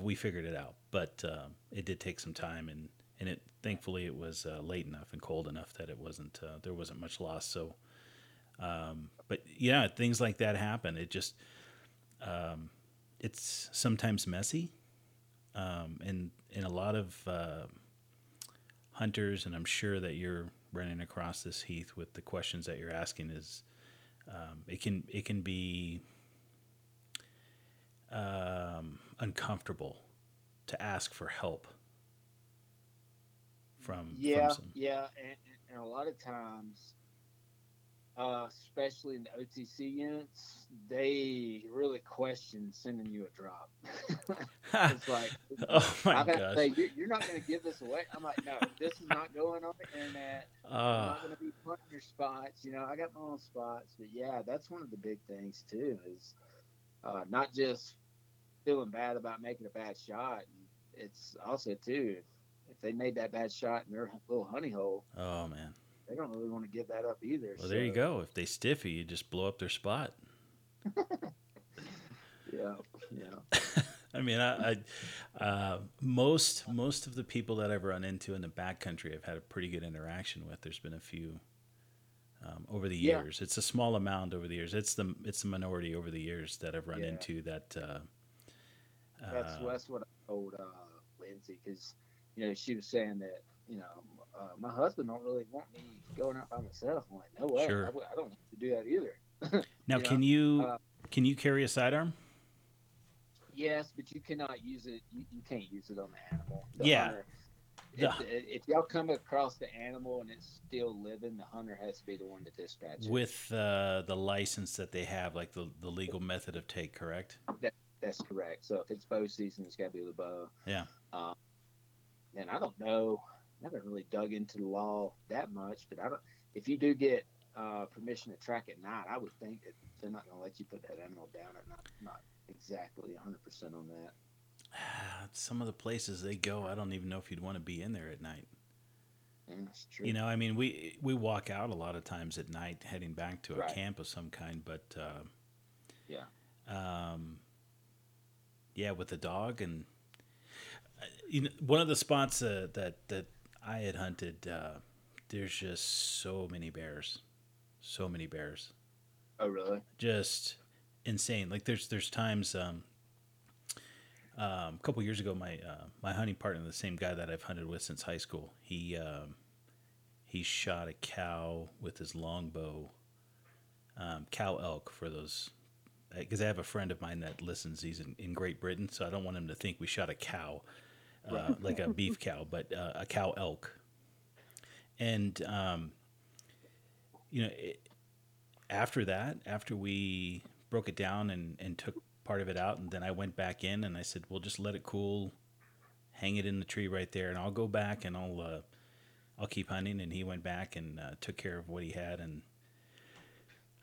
A: we figured it out, but um it did take some time, and and it thankfully it was uh, late enough and cold enough that it wasn't uh, there wasn't much loss. So, um, but yeah, things like that happen. It just um, it's sometimes messy, um, and and a lot of uh, hunters, and I'm sure that you're running across this Heath with the questions that you're asking is um, it can it can be um, uncomfortable to ask for help from
B: Yeah,
A: from some,
B: yeah, and, and a lot of times, uh, especially in the OTC units, they really question sending you a drop. it's like,
A: oh my gosh
B: say, you're, not going to give this away. I'm like, no, this is not going on the internet. I'm
A: uh,
B: not going to be putting your spots. You know, I got my own spots, but yeah, that's one of the big things too. Is uh, not just feeling bad about making a bad shot. It's also too, if they made that bad shot in their little honey hole,
A: oh man
B: they don't really want to give that up either.
A: well there you go if they stiffy you just blow up their spot
B: Yeah, yeah.
A: I mean, I, I uh, most most of the people that I've run into in the backcountry, I've had a pretty good interaction with. There's been a few um, over the
B: Yeah.
A: years. It's a small amount over the years. It's the it's the minority over the years that I've run
B: Yeah.
A: into that. Uh,
B: That's
A: uh,
B: that's what I told uh, Lindsey because you know she was saying that you know uh, my husband don't really want me going out by myself. I'm like, no way,
A: Sure.
B: I, w- I don't want to do that either.
A: now,
B: you know,
A: can you
B: uh,
A: can you carry a sidearm?
B: Yes, but you cannot use it. You, you can't use it on the animal. The
A: Yeah.
B: hunter-
A: The-
B: If, if y'all come across the animal and it's still living, the hunter has to be the one to dispatch it.
A: With uh, the license that they have, like the, the legal method of take, correct?
B: That's correct. So if it's bow season, it's got to be the bow.
A: Yeah.
B: Um, and I don't know. I haven't really dug into the law that much, but I don't. If you do get uh, permission to track at night, I would think that they're not going to let you put that animal down at night. Not exactly 100 percent on that.
A: Some of the places they go, I don't even know if you'd want to be in there at night.
B: Yeah, that's true.
A: You know, I mean, we we walk out a lot of times at night, heading back to a
B: Right.
A: camp of some kind. But uh,
B: Yeah.
A: um, yeah, with the dog and uh, you know, one of the spots uh, that that I had hunted, uh, there's just so many bears, so many bears,
B: Oh, really?
A: just insane. Like there's there's times um, um, a couple years ago, my uh, my hunting partner, the same guy that I've hunted with since high school, he um, he shot a cow with his longbow, um, cow elk for those. Because I have a friend of mine that listens. He's in, in Great Britain, so I don't want him to think we shot a cow, uh, like a beef cow, but uh, a cow elk. And um, you know, it, after that, after we broke it down and, and took part of it out, and then I went back in and I said, "Well, just let it cool, hang it in the tree right there, and I'll go back and I'll uh, I'll keep hunting." And he went back and uh, took care of what he had, and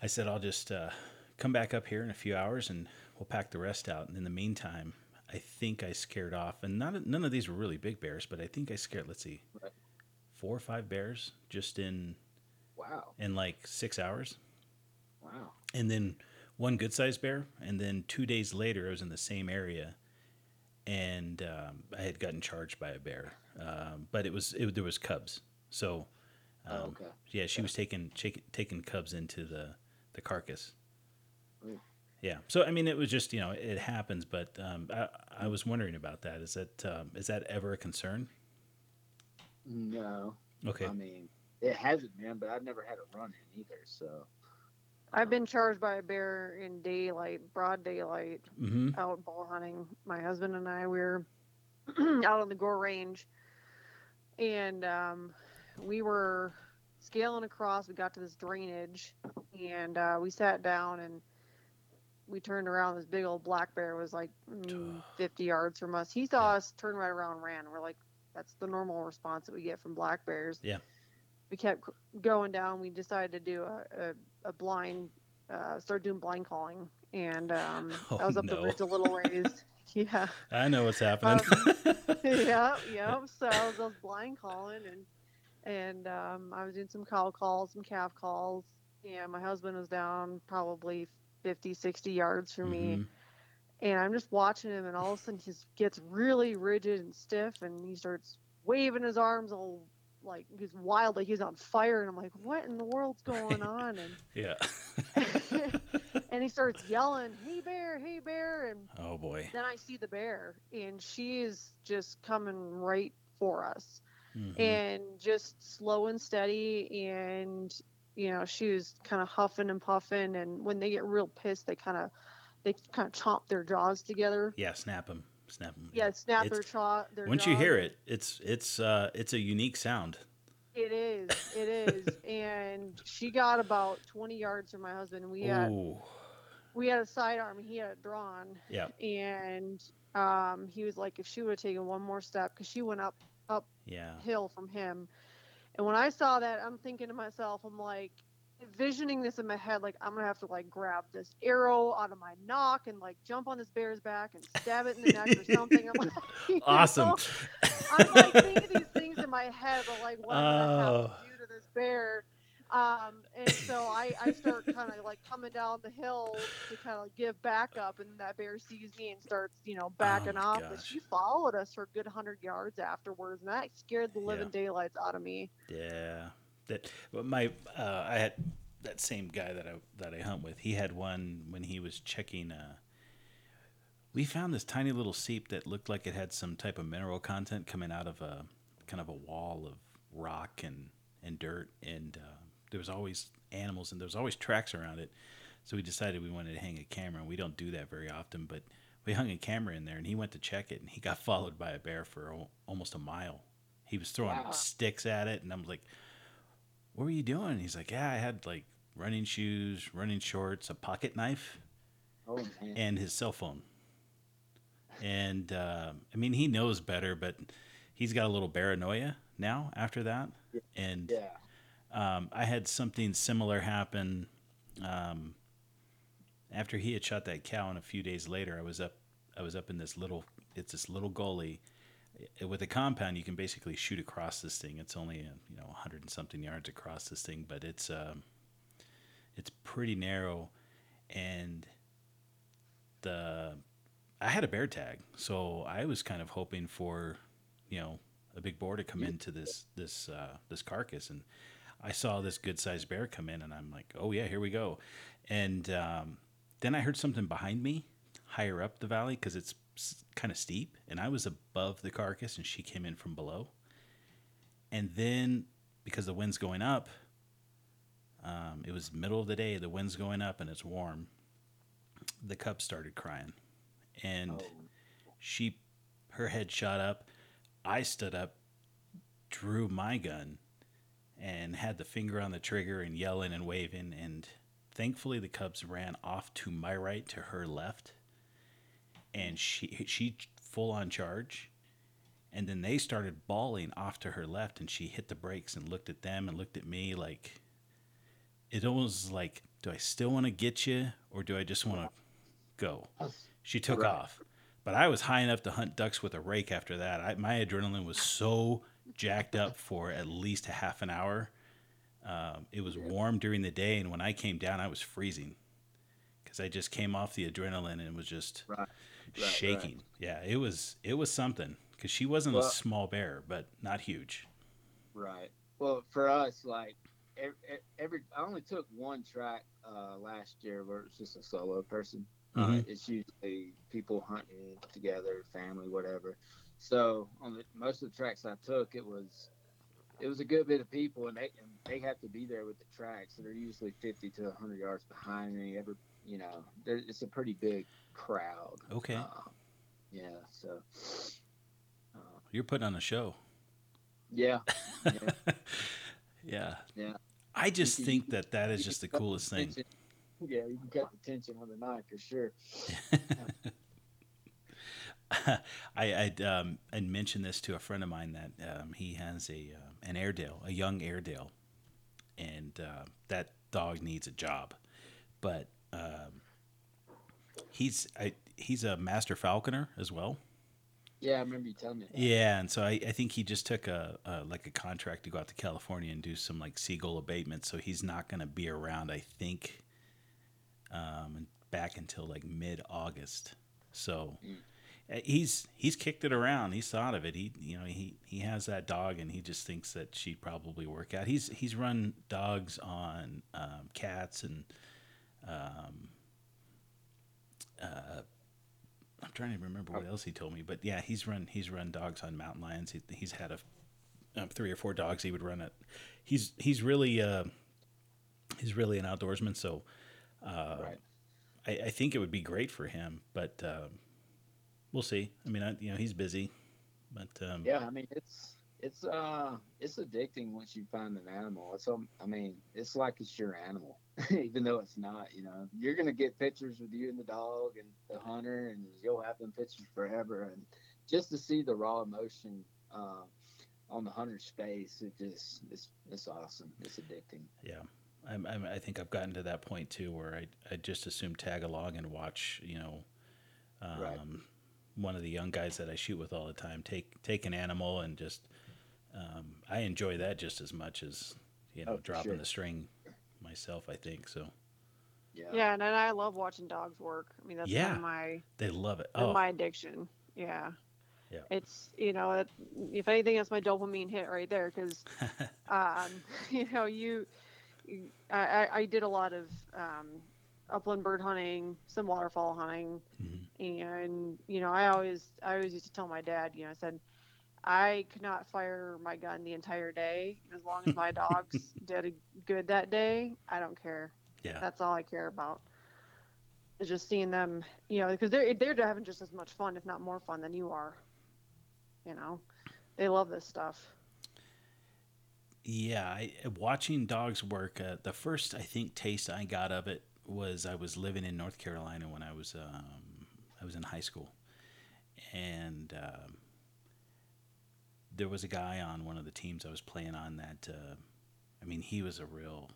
A: I said, "I'll just uh, come back up here in a few hours and we'll pack the rest out." And in the meantime, I think I scared off, and not none of these were really big bears, but I think I scared. Let's see,
B: Right.
A: four or five bears just in
B: Wow.
A: in like six hours
B: Wow.
A: and then one good sized bear and then two days later i was in the same area and um, i had gotten charged by a bear um, but it was it, there was cubs so um,
B: Oh, okay.
A: yeah she was taking taking cubs into the the carcass. Yeah so i mean it was just you know it happens but um, I, I was wondering about that is that um, is that ever a concern
B: No.
A: okay
B: I mean, it hasn't been, but I've never had a run in either. So.
C: I've been charged by a bear in daylight, broad daylight,
A: mm-hmm
C: out ball hunting. My husband and I we were out on the Gore Range, and um, we were scaling across. We got to this drainage, and uh, we sat down and we turned around. This big old black bear was like mm, 50 yards from us. He saw
A: Yeah.
C: us, turned right around, and ran. We're like, that's the normal response that we get from black bears.
A: Yeah.
C: We kept going down. We decided to do a, a, a blind, uh, start doing blind calling, and um,
A: Oh,
C: I was up
A: no.
C: the ridge a little ways. yeah,
A: i know what's happening
C: yeah, yeah. So I was, I was blind calling, and and um, I was doing some cow calls, some calf calls, and my husband was down probably 50, 60 yards from me,
A: Mhm.
C: and I'm just watching him, and all of a sudden he gets really rigid and stiff, and he starts waving his arms all like he's wild, like he's on fire, and I'm like, what in the world's going on? And
A: yeah
C: and he starts yelling, "Hey bear, hey bear!" And
A: oh boy
C: then I see the bear, and she is just coming right for us,
A: Mhm.
C: and just slow and steady, and you know she was kind of huffing and puffing, and when they get real pissed, they kind of they kind of chomp their jaws together.
A: Yeah, snap them, snap them.
C: Yeah, snap
A: It's-
C: their jaw. Their
A: Once you hear it, it's it's uh it's a unique sound.
C: it is, it is, and she got about twenty yards from my husband. We had
A: Ooh,
C: we had a sidearm, he had it drawn,
A: yeah,
C: and um, he was like, if she would have taken one more step, because she went up up
A: yeah.
C: hill from him. And when I saw that, I'm thinking to myself, I'm like, envisioning this in my head, like I'm gonna have to like grab this arrow out of my nock and like jump on this bear's back and stab it in the neck or something. I'm like,
A: Awesome.
C: know? I'm like thinking these things in my head, but like what am I gonna
A: Oh.
C: have to oh. do to this bear? Um, and so I, I start kind of like coming down the hill to kind of give back up, and that bear sees me and starts, you know, backing
A: my
C: off. But she followed us for a good hundred yards afterwards, and that scared the living daylights out of me.
A: Yeah, that but my uh, I had that same guy that I that I hunt with. He had one when he was checking. Uh, we found this tiny little seep that looked like it had some type of mineral content coming out of a kind of a wall of rock and and dirt, and uh, there was always animals and there was always tracks around it. So we decided we wanted to hang a camera. and We don't do that very often, but we hung a camera in there, and he went to check it, and he got followed by a bear for al- almost a mile. He was throwing
B: Wow.
A: sticks at it, and I'm like, "What were you doing?" He's like, "Yeah, I had like running shoes, running shorts, a pocket knife,
B: Oh man.
A: and his cell phone." And uh, I mean, he knows better, but he's got a little paranoia now after that. And
B: yeah.
A: Um, I had something similar happen um, after he had shot that cow, and a few days later, I was up. I was up in this little. It's this little gully. I- With a compound, you can basically shoot across this thing. It's only uh, you know 100 and something yards across this thing, but it's um, it's pretty narrow, and the I had a bear tag, so I was kind of hoping for you know a big boar to come into this this uh, this carcass, and I saw this good sized bear come in, and I'm like, oh yeah, here we go. And um, then I heard something behind me, higher up the valley, because it's kind of steep, and I was above the carcass, and she came in from below. And then because the wind's going up, um, it was middle of the day. The wind's going up, and it's warm. The cub started crying, and
B: Oh,
A: she, her head shot up. I stood up, drew my gun, and had the finger on the trigger and yelling and waving. And thankfully, the cubs ran off to my right, to her left, and she she full on charge. And then they started bawling off to her left, and she hit the brakes and looked at them and looked at me like it almost was like, do I still want to get you, or do I just want to go? She took
B: Right.
A: off, but I was high enough to hunt ducks with a rake after that. I, my adrenaline was so jacked up for at least a half an hour. Um, it was warm during the day, and when I came down, I was freezing because I just came off the adrenaline and was just
B: Right. right.
A: shaking. Yeah, it was it was something because she wasn't a small bear, but not huge.
B: Right. Well, for us, like every, every I only took one track uh, last year where it's just a solo person. Uh,
A: Mhm.
B: it's usually people hunting together, family, whatever. So on the most of the tracks I took, it was it was a good bit of people, and they and they have to be there with the tracks. So they're usually fifty to hundred yards behind me. Every you know, it's a pretty big crowd.
A: Okay,
B: Uh, yeah. So. Uh,
A: you're putting on a show.
B: yeah. Yeah.
A: yeah.
B: Yeah.
A: I just think that that is just the coolest thing.
B: Yeah, you can cut the tension on the knife for sure.
A: I I'd, um, I'd mentioned this to a friend of mine that um, he has a um an Airedale, a young Airedale, and uh, that dog needs a job, but um, he's I, he's a master falconer as well.
B: Yeah, I remember you telling me. That.
A: Yeah, and so I, I think he just took a, a like a contract to go out to California and do some like seagull abatement. So he's not going to be around. I think um, back until like mid August. So
B: Mm.
A: Uh, he's he's kicked it around. He's thought of it. He you know he he has that dog and he just thinks that she'd probably work out. He's he's run dogs on um, cats and um, uh, I'm trying to remember what else he told me, but yeah, he's run he's run dogs on mountain lions. He, he's had a um, three or four dogs he would run it. He's he's really uh, he's really an outdoorsman. So uh,
B: Right.
A: I, I think it would be great for him, but um, we'll see. I mean, I, you know, he's busy, but um,
B: Yeah, I mean it's it's uh it's addicting once you find an animal. It's um, I mean it's like it's your animal, even though it's not. You know, you're gonna get pictures with you and the dog and the hunter, and you'll have them pictures forever. And just to see the raw emotion uh, on the hunter's face, it just it's it's awesome. It's addicting.
A: Yeah, I'm, I'm, I think I've gotten to that point too, where I I just assume tag along and watch, you know, um,
B: Right.
A: One of the young guys that I shoot with all the time take take an animal and just um, I enjoy that just as much as you know
B: Oh,
A: dropping
B: sure.
A: the string myself. I think so.
B: Yeah.
C: Yeah, and, and I love watching dogs work. I mean, that's
A: Yeah.
C: kind of my
A: They love it. Oh,
C: my addiction. Yeah.
A: Yeah.
C: It's you know, it, if anything, that's my dopamine hit right there because um, you know you, you I, I- I did a lot of um, upland bird hunting, some waterfowl hunting,
A: Mhm.
C: And you know I always I always used to tell my dad, you know, I said I could not fire my gun the entire day as long as my dogs did a good that day. I don't care.
A: yeah,
C: That's all I care about. Is just seeing them, you know, because they're they're having just as much fun, if not more fun, than you are. You know, they love this stuff.
A: Yeah, I, watching dogs work. Uh, the first, I think, taste I got of it was I was living in North Carolina when I was um, I was in high school, and um, there was a guy on one of the teams I was playing on that. Uh, I mean, he was a real,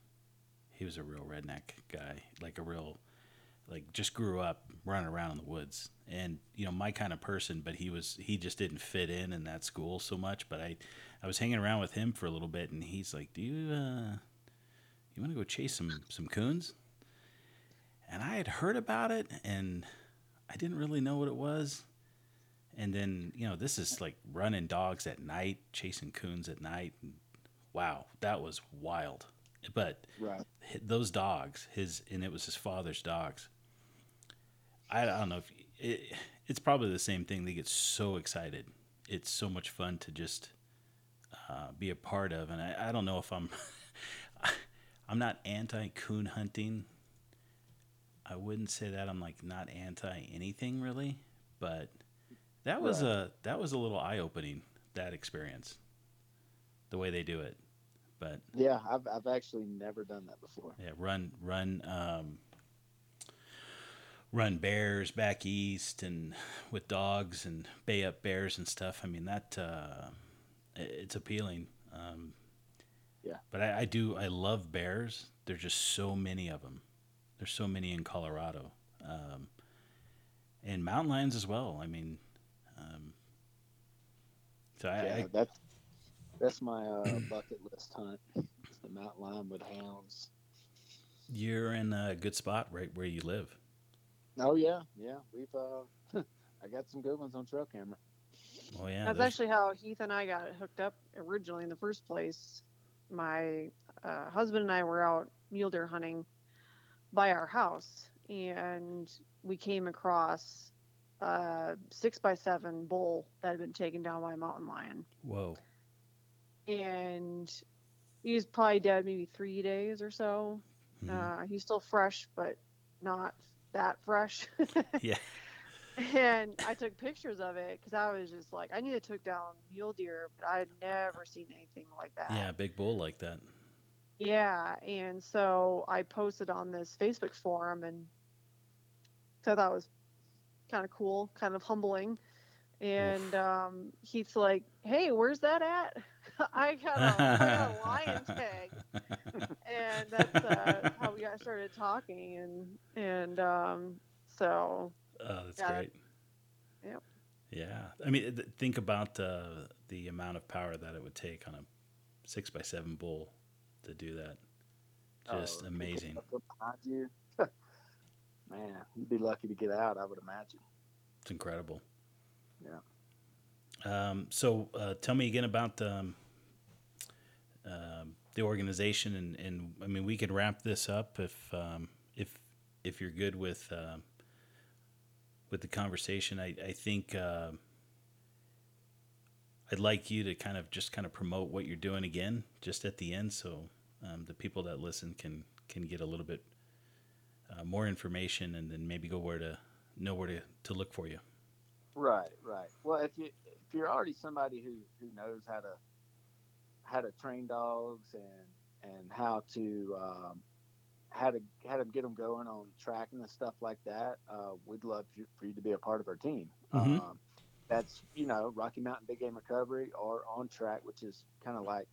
A: he was a real redneck guy, like a real, like just grew up running around in the woods, and you know my kind of person. But he was he just didn't fit in in that school so much. But I I was hanging around with him for a little bit, and he's like, "Do you uh, you want to go chase some some coons?" And I had heard about it, and I didn't really know what it was. And then you know, this is like running dogs at night, chasing coons at night. Wow, that was wild. But
B: Right.
A: those dogs, his and it was his father's dogs. I, I don't know if it, it's probably the same thing. They get so excited. It's so much fun to just uh, be a part of. And I, I don't know if I'm I'm not anti coon hunting. I wouldn't say that I'm like not anti anything really, but that was
B: Right.
A: a that was a little eye opening that experience, the way they do it. But
B: Yeah, I've I've actually never done that before.
A: yeah, run run um, run bears back east and with dogs and bay up bears and stuff. I mean that uh, it's appealing. Um,
B: Yeah.
A: but I, I do I love bears. There's just so many of them. There's so many in Colorado, um, and mountain lions as well. I mean, um, so I,
B: yeah,
A: I
B: that's that's my uh, bucket list hunt. It's the mountain lion with hounds.
A: you're in a good spot right where you live.
B: Oh yeah, yeah. We've uh, I got some good ones on trail camera.
A: Oh yeah,
C: That's
A: those-
C: actually how Heath and I got hooked up originally in the first place. My uh, husband and I were out mule deer hunting by our house, and we came across a six by seven bull that had been taken down by a mountain lion,
A: whoa.
C: and he was probably dead maybe three days or so.
A: Mhm.
C: Uh, he's still fresh, but not that fresh.
A: Yeah.
C: And I took pictures of it because I was just like, I knew they took down mule deer, but I had never seen anything like that.
A: Yeah, big bull like that.
C: Yeah, and so I posted on this Facebook forum, and so that was kind of cool, kind of humbling. And um, Heath's like, "Hey, where's that at? I got a, I got a lion tag." and that's uh, how we got started talking, and and um, so
A: Oh, that's
C: Yeah.
A: great.
C: Yep.
A: Yeah, I mean, th- think about uh, the amount of power that it would take on a six by seven bull to do that. Just
B: Oh,
A: amazing.
B: you, man, you'd be lucky to get out. I would imagine.
A: It's incredible.
B: Yeah.
A: Um, so, uh, tell me again about um, um, the organization, and, and I mean, we could wrap this up if um, if if you're good with um with the conversation. I I think uh, I'd like you to kind of just kind of promote what you're doing again, just at the end, so um, the people that listen can can get a little bit uh, more information, and then maybe go where to know where to, to look for you.
B: Right, right. Well, if you if you're already somebody who who knows how to how to train dogs and and how to um, how to how to get them going on tracking and stuff like that, uh, we'd love you, for you to be a part of our team.
A: Mhm.
B: Um, that's you know Rocky Mountain Big Game Recovery or on track, which is kind of like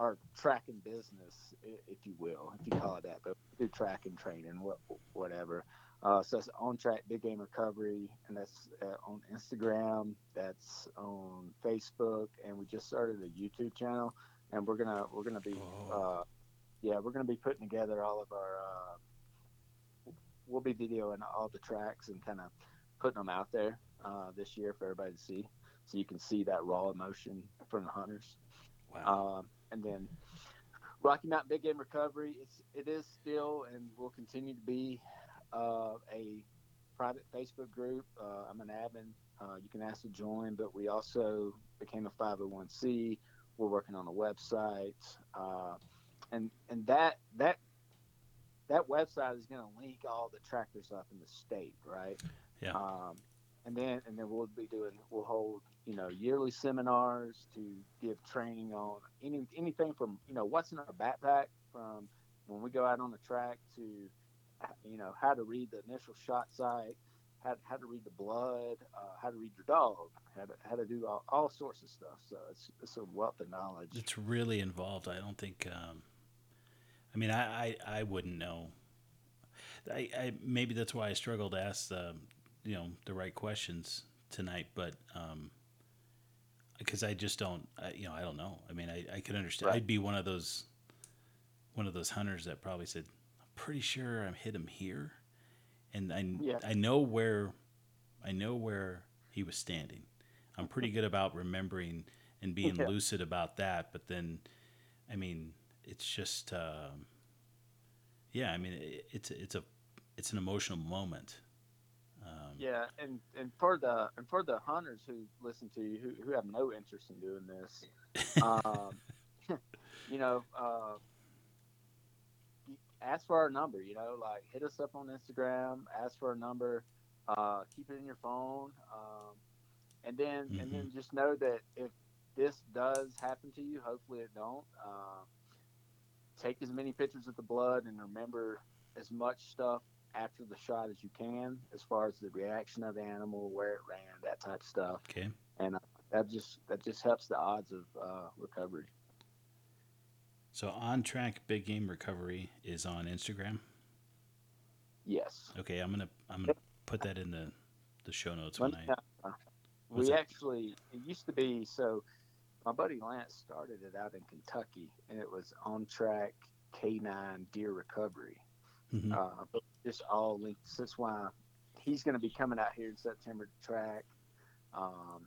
B: our tracking business, if you will, if you call it that. But we do tracking training, whatever. Uh, so it's on track Big Game Recovery, and that's uh, on Instagram. That's on Facebook, and we just started a YouTube channel, and we're gonna we're gonna be uh, yeah we're gonna be putting together all of our uh, we'll be videoing all the tracks and kind of putting them out there uh, this year for everybody to see, so you can see that raw emotion from the hunters.
A: Wow.
B: Um, and then Rocky Mountain Big Game Recovery, it's it is still and will continue to be uh, a private Facebook group. Uh, I'm an admin. Uh, you can ask to join, but we also became a 501c. We're working on a website, uh, and and that that that website is going to link all the tractors up in the state, right?
A: Yeah.
B: Um, and then and then we'll be doing we'll hold you know yearly seminars to give training on any anything from you know what's in our backpack from when we go out on the track to you know how to read the initial shot site how, how to read the blood uh, how to read your dog how to, how to do all, all sorts of stuff so it's, it's a wealth of knowledge
A: It's really involved. I don't think. Um, I mean, I, I, I wouldn't know. I, I maybe that's why I struggle to ask the you know the right questions tonight, but um, because I just don't. I, you know, I don't know. I mean, I, I could understand.
B: Right.
A: I'd be one of those one of those hunters that probably said, "I'm pretty sure I hit him here," and I
B: Yeah.
A: I know where I know where he was standing. I'm pretty good about remembering and being
B: Yeah.
A: lucid about that. But then, I mean, it's just, um, yeah. I mean, it, it's it's a it's an emotional moment.
B: Yeah, and and for the and for the hunters who listen to you who, who have no interest in doing this, um, you know, uh, ask for our number. You know, like hit us up on Instagram, ask for a number, uh, keep it in your phone, um, and then mm-hmm. and then just know that if this does happen to you, hopefully it don't. Uh, take as many pictures of the blood and remember as much stuff after the shot as you can, as far as the reaction of the animal, where it ran, that type of stuff.
A: Okay.
B: And uh, that just that just helps the odds of uh, recovery.
A: So on track big game recovery is on Instagram.
B: Yes.
A: Okay, I'm gonna I'm gonna put that in the the show notes when I. Uh,
B: we that? actually it used to be so. My buddy Lance started it out in Kentucky, and it was on track K9 deer recovery. Mm-hmm. Uh, but just all linked. That's why he's going to be coming out here in September to track. Um,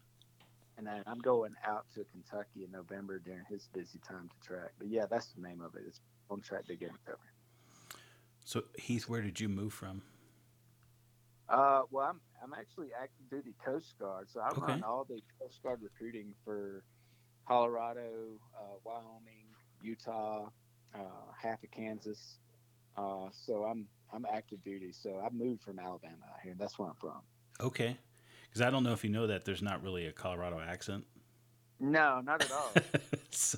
B: and then I'm going out to Kentucky in November during his busy time to track. But yeah, that's the name of it. It's on track big game recovery.
A: So Heath, where did you move from?
B: Uh, well, I'm I'm actually active duty Coast Guard, so I okay. run all the Coast Guard recruiting for Colorado, uh, Wyoming, Utah, uh, half of Kansas. Uh, so I'm I'm active duty. So I moved from Alabama out here. That's where I'm from.
A: Okay, because I don't know if you know that there's not really a Colorado accent.
B: No, not at all. so,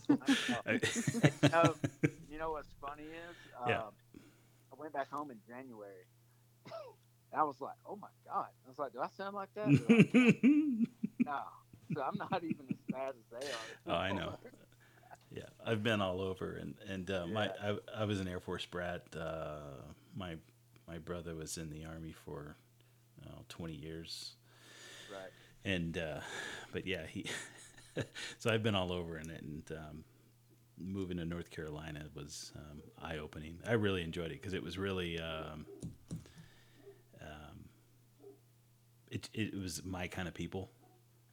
B: I, you, know, you know what's funny is, yeah. Um, I went back home in January. I was like, "Oh my god!" I was like, "Do I sound like that?" Like, no, so I'm not even as bad as they are.
A: Oh, I know. Yeah, I've been all over, and and uh, yeah. my I, I was an Air Force brat. Uh, my my brother was in the Army for uh, 20 years.
B: Right.
A: And uh, but yeah, he. so I've been all over in it, and um, moving to North Carolina was um, eye opening. I really enjoyed it because it was really. Um, um, it, it was my kind of people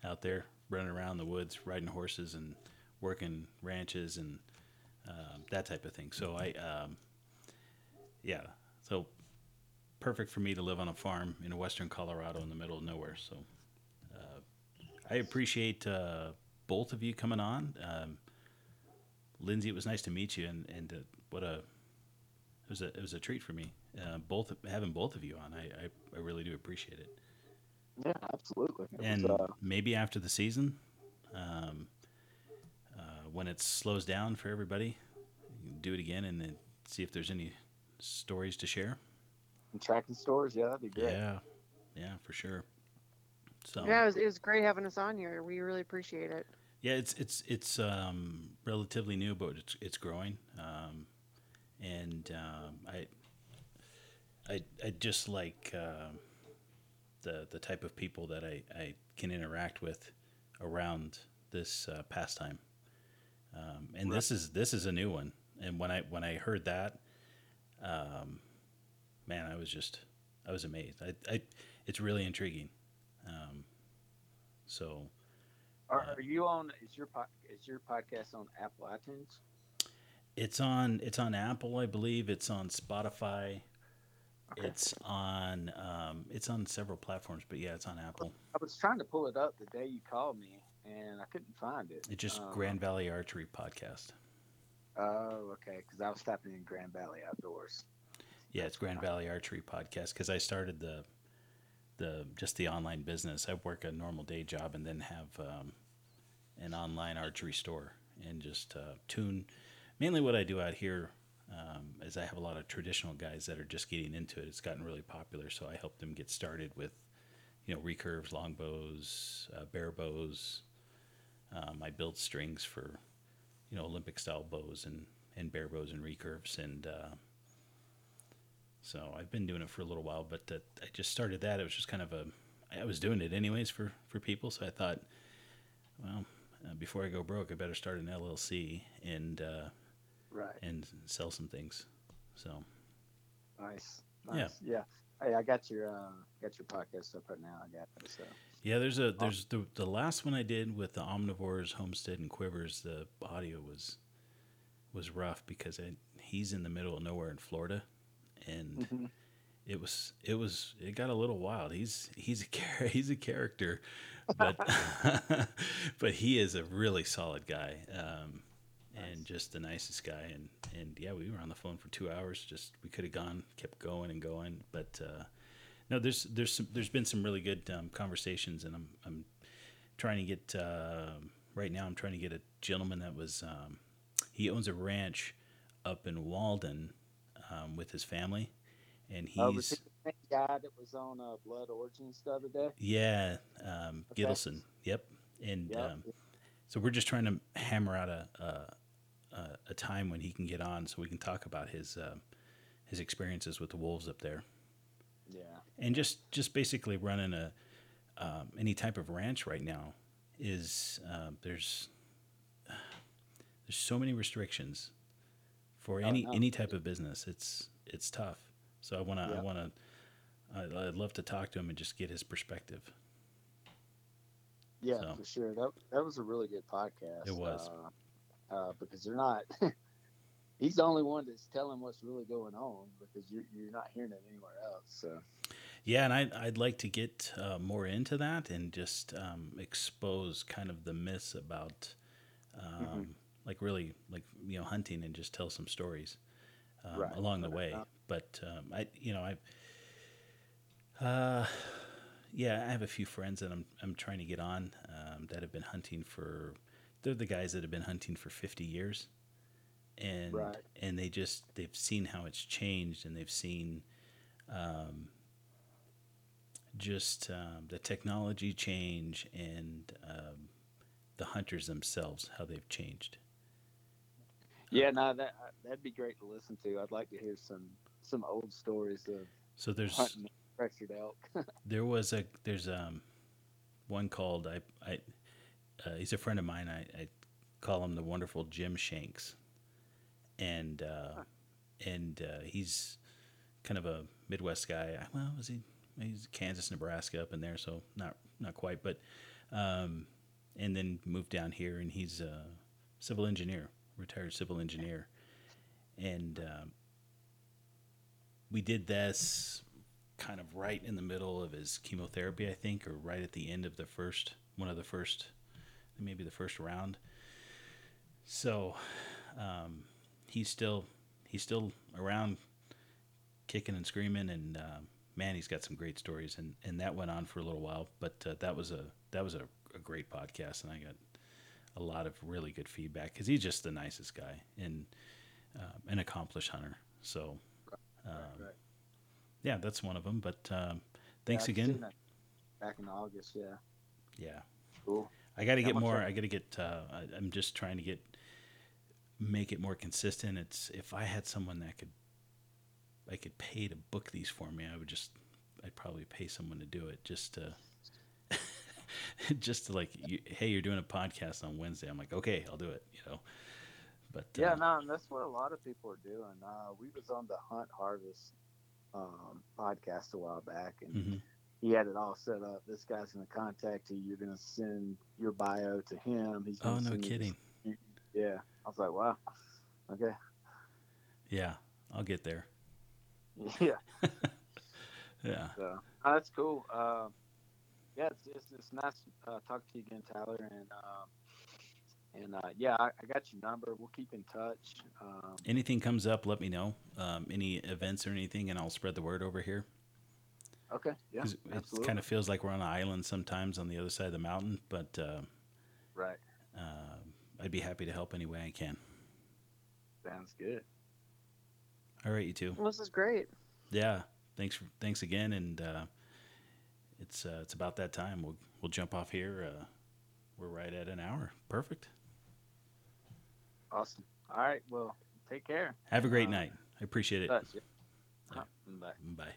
A: out there running around the woods, riding horses, and working ranches and um, that type of thing. So I, um, yeah, so perfect for me to live on a farm in western Colorado in the middle of nowhere. So uh, I appreciate uh, both of you coming on. Um, Lindsey, it was nice to meet you, and and uh, what a it was a it was a treat for me. Uh, both having both of you on, I, I, I really do appreciate it.
B: Yeah, absolutely.
A: It and was, uh, maybe after the season, um, when it slows down for everybody, do it again and then see if there's any stories to share.
B: And tracking stores, yeah, that'd be great.
A: Yeah, yeah, for sure. So
C: yeah, it was, it was great having us on here. We really appreciate it.
A: Yeah, it's it's it's um, relatively new, but it's it's growing, um, and um, I I I just like uh, the the type of people that I, I can interact with around this uh, pastime. Um, and right. this is this is a new one. And when I when I heard that, um, man, I was just I was amazed. I, I it's really intriguing. Um, so,
B: are, uh, are, you on? Is your is your podcast on Apple iTunes?
A: It's on it's on Apple, I believe. It's on Spotify. Okay. It's on um, it's on several platforms, but yeah, it's on Apple.
B: I was trying to pull it up the day you called me, and I couldn't find it.
A: It's just um, Grand Valley Archery Podcast.
B: Oh, okay. Because I was typing in Grand Valley Outdoors.
A: Yeah, it's Grand Valley Archery Podcast because I started the the just the online business. I work a normal day job and then have um, an online archery store and just uh, tune. Mainly, what I do out here um, is I have a lot of traditional guys that are just getting into it. It's gotten really popular, so I help them get started with, you know, recurves, longbows, uh, bare bows, um, I build strings for, you know, Olympic style bows and, and bare bows and recurves. And uh, so I've been doing it for a little while, but that, I just started that. It was just kind of a, I was doing it anyways for, for people. So I thought, well, uh, before I go broke, I better start an LLC and, uh,
B: right.
A: and sell some things. So
B: nice. nice. Yeah. Yeah. Hey, I got your uh, got your podcast up right now. I got it. So
A: yeah, there's a there's the the last one I did with the omnivores, homestead, and quivers. The audio was was rough because I, he's in the middle of nowhere in Florida, and mm-hmm. it was it was it got a little wild. He's he's a char- he's a character, but but he is a really solid guy, um, and just the nicest guy. And and yeah, we were on the phone for two hours. Just we could have gone, kept going and going, but uh, no, there's there's some, there's been some really good um, conversations, and I'm I'm trying to get uh, right now. I'm trying to get a gentleman that was um, he owns a ranch up in Walden um, with his family, and he's
B: Oh, was he the same guy that was on uh, Blood Origins the other day?
A: yeah um,
B: Okay.
A: Gittleson. Yep, and
B: Yeah.
A: um, so we're just trying to hammer out a, a a a time when he can get on, so we can talk about his uh, his experiences with the wolves up there.
B: Yeah.
A: and just just basically running a um, any type of ranch right now is uh, there's there's so many restrictions for
B: Oh,
A: any
B: no.
A: any type of business. It's it's tough. So I want to
B: Yeah.
A: I want to I- I'd love to talk to him and just get his perspective.
B: Yeah,
A: So.
B: for sure. That that was a really good podcast.
A: It was.
B: uh, uh, because they're not. he's the only one that's telling what's really going on because you're you're not hearing it anywhere else. So
A: Yeah, and I'd, I'd like to get uh, more into that and just um, expose kind of the myths about, um,
B: Mhm.
A: like really like you know hunting and just tell some stories um,
B: Right,
A: along the way.
B: yeah.
A: But um, I you know I, uh, yeah, I have a few friends that I'm I'm trying to get on um, that have been hunting for. They're the guys that have been hunting for 50 years, and
B: Right.
A: and they just they've seen how it's changed and they've seen. Um, just um, the technology change and um, the hunters themselves, how they've changed.
B: yeah, no, that that'd be great to listen to. I'd like to hear some some old stories of
A: So there's
B: hunting pressured elk.
A: there was a there's um one called I I uh, he's a friend of mine. I, I call him the wonderful Jim Shanks, and uh, and uh, he's kind of a Midwest guy. Well, was he? He's Kansas, Nebraska, up in there, so not not quite, but um, and then moved down here, and he's a civil engineer, retired civil engineer, and um, we did this kind of right in the middle of his chemotherapy, I think, or right at the end of the first one of the first, maybe the first round. So um, he's still he's still around, kicking and screaming, and um, man, he's got some great stories, and, and that went on for a little while. But uh, that was a that was a, a great podcast, and I got a lot of really good feedback because he's just the nicest guy and uh, an accomplished hunter. So. Um,
B: right.
A: yeah, that's one of them. But um, thanks
B: Yeah,
A: again.
B: Back in August, yeah,
A: Yeah,
B: cool.
A: I got to get more. I got to get. Uh, I, I'm just trying to get make it more consistent. It's if I had someone that could, I could pay to book these for me. I would just. I'd probably pay someone to do it just to. just to like, you, hey, you're doing a podcast on Wednesday. I'm like, okay, I'll do it. You know, but
B: Yeah,
A: uh,
B: no, and that's what a lot of people are doing. Uh, we was on the Hunt Harvest um, podcast a while back, and
A: mhm.
B: he had it all set up. This guy's going to contact you. You're going to send your bio to him. He's
A: Oh no, kidding.
B: Yeah, I was like, wow, okay,
A: Yeah, I'll get there.
B: yeah.
A: Yeah.
B: So oh, that's cool. Uh, yeah, it's, it's, it's nice uh, talking to you again, Tyler, and um, and uh, yeah, I, I got your number. We'll keep in touch. Um,
A: anything comes up, let me know. Um, any events or anything, and I'll spread the word over here.
B: okay, yeah,
A: it kind of feels like we're on an island sometimes on the other side of the mountain, but uh,
B: right.
A: uh, I'd be happy to help any way I can.
B: Sounds good.
A: All right, you two.
C: Well, this is great.
A: Yeah, thanks. For, thanks again, and uh, it's uh, it's about that time. We'll we'll jump off here. Uh, we're right at an hour. Perfect.
B: Awesome. All right. Well, take care.
A: Have a great
B: Uh,
A: night. I appreciate it.
B: Touch. Yeah. Uh, bye.
A: Bye.